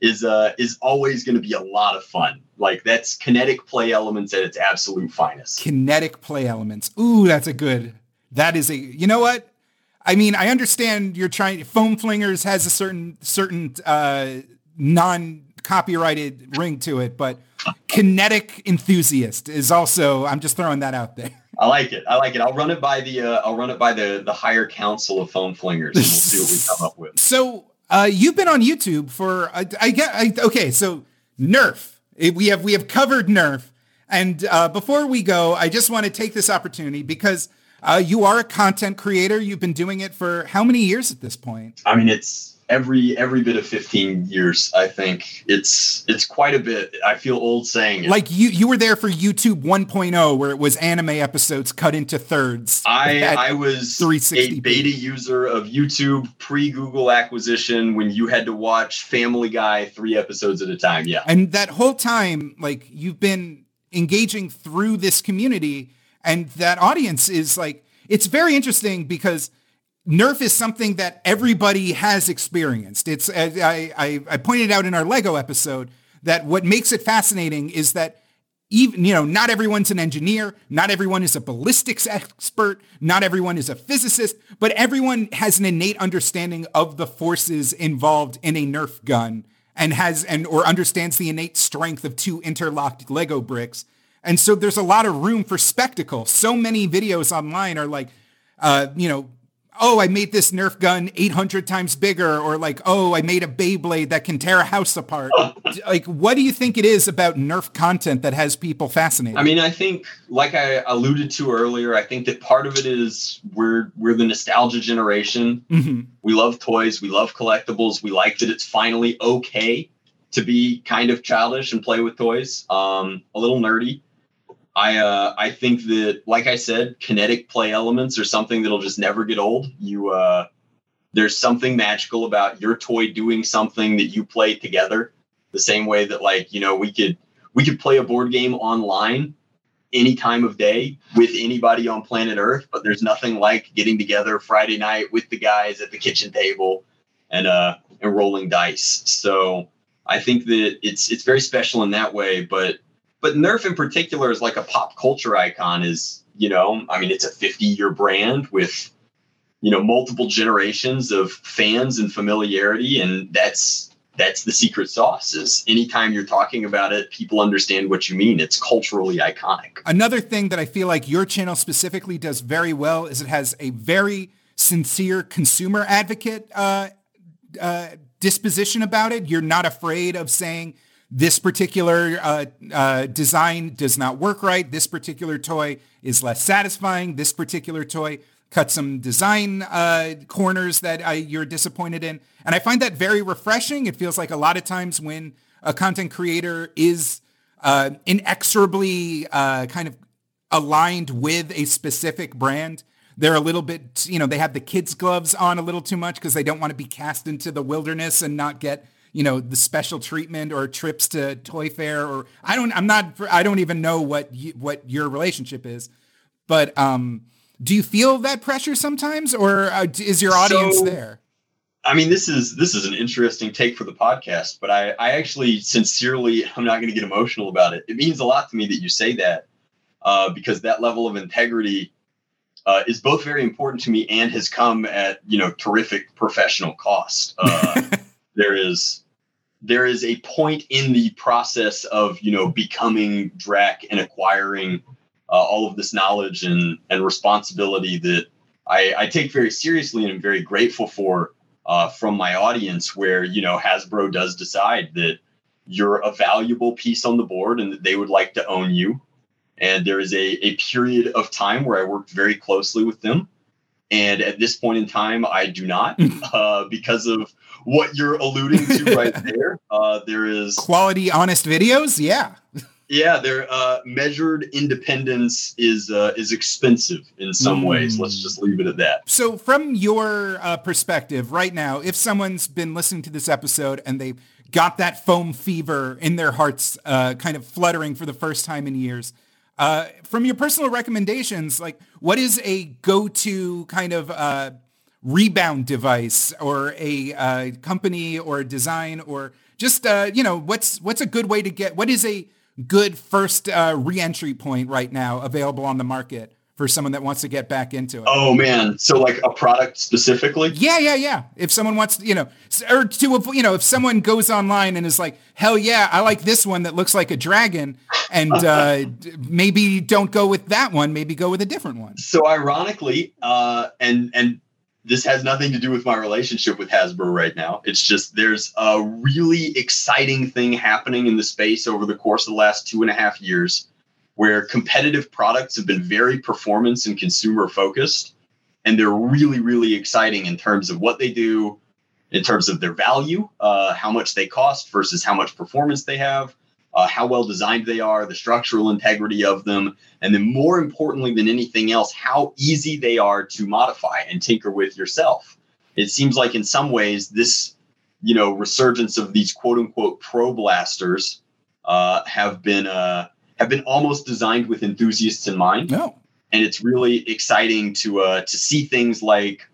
is uh is always going to be a lot of fun. Like that's kinetic play elements at its absolute finest. Kinetic play elements. Ooh, that's a good. That is a. You know what? I mean, I understand you're trying. Foam Flingers has a certain certain uh, non copyrighted ring to it, but kinetic enthusiast is also. I'm just throwing that out there. I like it. I like it. I'll run it by the. Uh, I'll run it by the the higher council of foam flingers, and we'll see what we (laughs) come up with. So uh, you've been on YouTube for. I, I get. I, okay, so Nerf. We have we have covered Nerf, and uh, before we go, I just want to take this opportunity because uh, you are a content creator. You've been doing it for how many years at this point? I mean, it's every every bit of 15 years. I think it's it's quite a bit. I feel old saying it. Like you you were there for YouTube 1.0, where it was anime episodes cut into thirds. I I was 360 a beta user of YouTube pre Google acquisition when you had to watch Family Guy three episodes at a time. Yeah, and that whole time, like you've been engaging through this community and that audience is like, it's very interesting because Nerf is something that everybody has experienced. It's, I, I, I pointed out in our Lego episode that what makes it fascinating is that even, you know, not everyone's an engineer, not everyone is a ballistics expert, not everyone is a physicist, but everyone has an innate understanding of the forces involved in a Nerf gun and has, and, or understands the innate strength of two interlocked Lego bricks. And so there's a lot of room for spectacle. So many videos online are like, uh, you know, oh, I made this Nerf gun 800 times bigger, or like, oh, I made a Beyblade that can tear a house apart. (laughs) like, what do you think it is about Nerf content that has people fascinated? I mean, I think, like I alluded to earlier, I think that part of it is we're we're the nostalgia generation. Mm-hmm. We love toys, we love collectibles. We like that it's finally okay to be kind of childish and play with toys. Um, a little nerdy. I uh, I think that, like I said, kinetic play elements are something that'll just never get old. You uh, there's something magical about your toy doing something that you play together. The same way that, like, you know, we could we could play a board game online any time of day with anybody on planet Earth, but there's nothing like getting together Friday night with the guys at the kitchen table and uh and rolling dice. So I think that it's it's very special in that way, but but Nerf in particular is like a pop culture icon. Is you know, I mean, it's a 50 year brand with you know multiple generations of fans and familiarity, and that's that's the secret sauce. Is anytime you're talking about it, people understand what you mean. It's culturally iconic. Another thing that I feel like your channel specifically does very well is it has a very sincere consumer advocate uh, uh, disposition about it. You're not afraid of saying this particular uh, uh, design does not work right. This particular toy is less satisfying. This particular toy cut some design uh, corners that you're disappointed in. And I find that very refreshing. It feels like a lot of times when a content creator is uh, inexorably uh, kind of aligned with a specific brand, they're a little bit, you know, they have the kids gloves on a little too much because they don't want to be cast into the wilderness and not get you know the special treatment or trips to toy fair or I don't I'm not I don't even know what you, what your relationship is but um do you feel that pressure sometimes or uh, is your audience so, there I mean this is this is an interesting take for the podcast but I I actually sincerely I'm not going to get emotional about it it means a lot to me that you say that uh, because that level of integrity uh, is both very important to me and has come at you know terrific professional cost. (laughs) Uh, there is there is a point in the process of you know becoming Drac and acquiring uh, all of this knowledge and and responsibility that I, I take very seriously and am very grateful for uh, from my audience. Where you know Hasbro does decide that you're a valuable piece on the board and that they would like to own you. And there is a, a period of time where I worked very closely with them. And at this point in time, I do not (laughs) uh, because of what you're alluding to (laughs) right there. Uh, there is quality, honest videos. Yeah. yeah, their uh, measured independence is uh, is expensive in some mm. ways. Let's just leave it at that. So, from your uh, perspective, right now, if someone's been listening to this episode and they've got that foam fever in their hearts, uh, kind of fluttering for the first time in years, uh, from your personal recommendations, like what is a go-to kind of uh, rebound device or a uh, company or a design or just uh, you know what's what's a good way to get what is a good first uh, reentry point right now available on the market for someone that wants to get back into it. Oh man, so like a product specifically? Yeah, yeah, yeah. If someone wants, you know, or to you know, if someone goes online and is like, "Hell yeah, I like this one that looks like a dragon," and uh, maybe don't go with that one, maybe go with a different one. So ironically, uh, and and this has nothing to do with my relationship with Hasbro right now. It's just there's a really exciting thing happening in the space over the course of the last two and a half years where competitive products have been very performance and consumer focused. And they're really, really exciting in terms of what they do, in terms of their value, uh, how much they cost versus how much performance they have, uh, how well designed they are, the structural integrity of them, and then more importantly than anything else, how easy they are to modify and tinker with yourself. It seems like in some ways this, you know, resurgence of these quote unquote pro blasters uh, have been uh, have been almost designed with enthusiasts in mind. No. And it's really exciting to uh, to see things like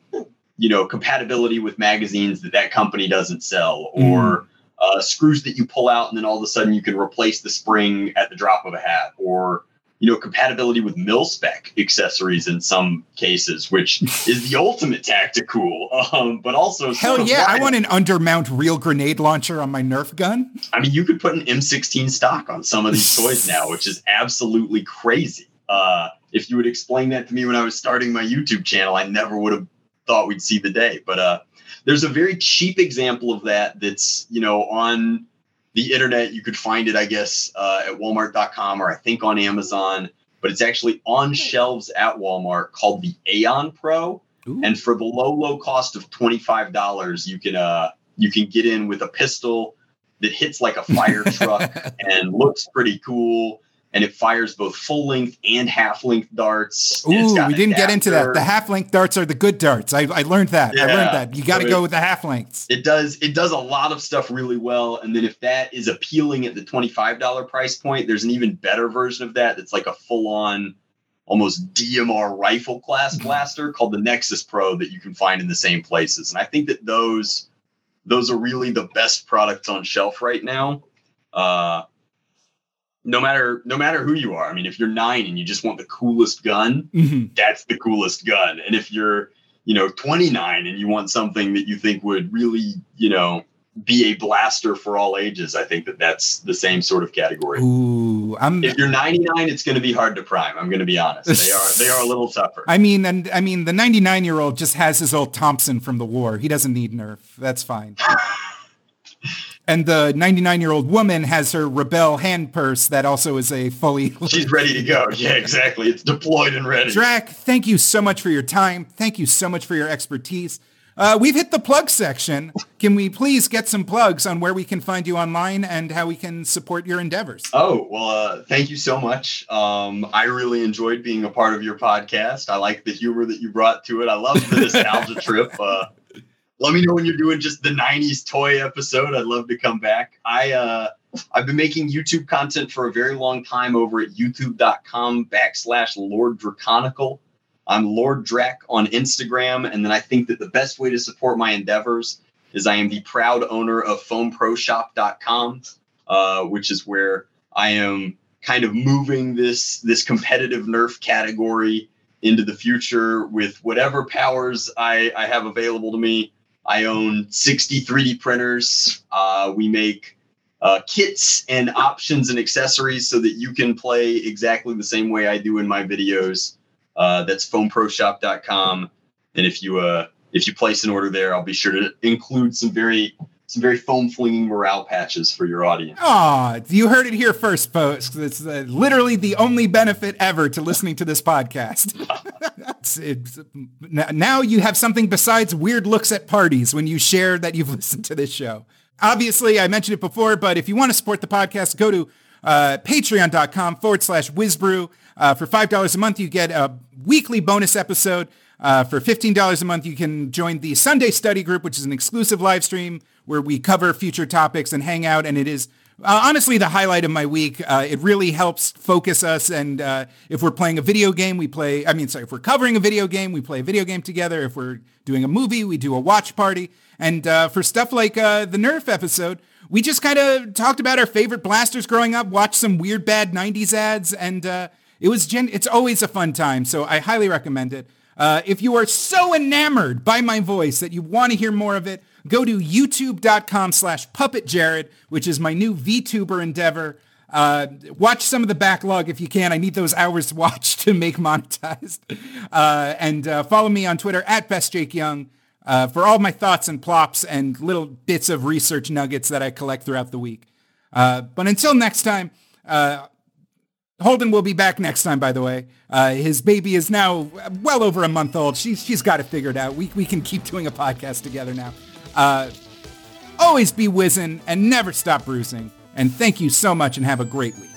you know compatibility with magazines that that company doesn't sell or mm. Uh, screws that you pull out and then all of a sudden you can replace the spring at the drop of a hat or you know, compatibility with mil spec accessories in some cases, which (laughs) is the ultimate tactical. Um, but also, hell yeah, I want an undermount real grenade launcher on my Nerf gun. I mean, you could put an M16 stock on some of these toys now, which is absolutely crazy. Uh, if you would explain that to me when I was starting my YouTube channel, I never would have thought we'd see the day. But uh, there's a very cheap example of that that's you know on the internet. You could find it, I guess, uh, at Walmart.com or I think on Amazon. But it's actually on shelves at Walmart called the Aeon Pro. Ooh. And for the low, low cost of twenty five dollars, you can uh, you can get in with a pistol that hits like a fire (laughs) truck and looks pretty cool and it fires both full length and half length darts. Ooh, we didn't get into that. The half length darts are the good darts. I, I learned that. Yeah. I learned that. You got to so go with the half lengths. It does. It does a lot of stuff really well. And then if that is appealing at the twenty five dollar price point, there's an even better version of that. That's like a full on, almost DMR rifle class blaster called the Nexus Pro that you can find in the same places. And I think that those those are really the best products on shelf right now. Uh, no matter no matter who you are. I mean, if you're nine and you just want the coolest gun, mm-hmm. that's the coolest gun. And if you're, you know, 29 and you want something that you think would really, you know, be a blaster for all ages, I think that that's the same sort of category. Ooh, I'm, if you're 99, it's going to be hard to prime. I'm going to be honest. They are they are a little tougher. I mean, and I mean, the 99 year old just has his old Thompson from the war. He doesn't need Nerf. That's fine. (laughs) and the 99 year old woman has her Rebelle hand purse that also is a fully (laughs) she's ready to go. (laughs) Yeah exactly. It's deployed and ready. Drac thank you so much for your time. Thank you so much for your expertise. Uh, we've hit the plug section. Can we please get some plugs on where we can find you online and how we can support your endeavors? Oh well uh, thank you so much. Um, i really enjoyed being a part of your podcast. I like the humor that you brought to it. I love the nostalgia (laughs) trip. Uh, let me know when you're doing just the 90s toy episode. I'd love to come back. I uh I've been making YouTube content for a very long time over at youtube.com backslash Lord Draconical. I'm Lord Drac on Instagram. And then I think that the best way to support my endeavors is I am the proud owner of foamproshop.com, uh, which is where I am kind of moving this this competitive Nerf category into the future with whatever powers I, I have available to me. I own 60 3D printers. Uh, we make uh, kits and options and accessories so that you can play exactly the same way I do in my videos. Uh, that's foamproshop.com. And if you uh, if you place an order there, I'll be sure to include some very some very foam flinging morale patches for your audience. Ah, you heard it here first, folks. It's uh, literally the only benefit ever to listening to this podcast. (laughs) it's, it's, now you have something besides weird looks at parties when you share that you've (laughs) listened to this show. Obviously, I mentioned it before, but if you want to support the podcast, go to uh, patreon.com forward slash WizBru. Uh, for $5 a month, you get a weekly bonus episode. Uh, for $15 a month, you can join the Sunday Study Group, which is an exclusive live stream where we cover future topics and hang out. And it is uh, honestly the highlight of my week. Uh, it really helps focus us. And uh, if we're playing a video game, we play, I mean, sorry, if we're covering a video game, we play a video game together. If we're doing a movie, we do a watch party. And uh, for stuff like uh, the Nerf episode, we just kind of talked about our favorite blasters growing up, watched some weird bad 90s ads, and it was gen- it's always a fun time. So I highly recommend it. If you are so enamored by my voice that you want to hear more of it, go to youtube.com slash puppetjared, which is my new VTuber endeavor. Uh, watch some of the backlog if you can. I need those hours watched to make monetized. Uh, and uh, follow me on Twitter at bestjakeyoung uh, for all my thoughts and plops and little bits of research nuggets that I collect throughout the week. Uh, but until next time, uh, Holden will be back next time, by the way. Uh, his baby is now well over a month old. She's, she's got it figured out. We, we can keep doing a podcast together now. Uh, always be whizzing and never stop bruising. And thank you so much and have a great week.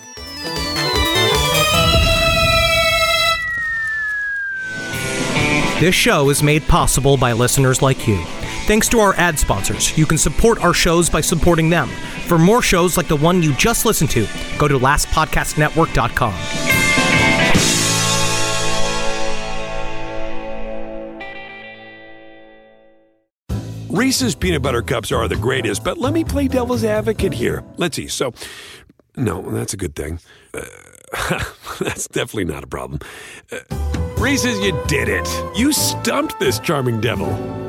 This show is made possible by listeners like you. Thanks to our ad sponsors, you can support our shows by supporting them. For more shows like the one you just listened to, go to lastpodcastnetwork.com. Reese's peanut butter cups are the greatest, but let me play devil's advocate here. Let's see. So, no, that's a good thing. Uh, (laughs) that's definitely not a problem. Uh, Reese's, you did it. You stumped this charming devil.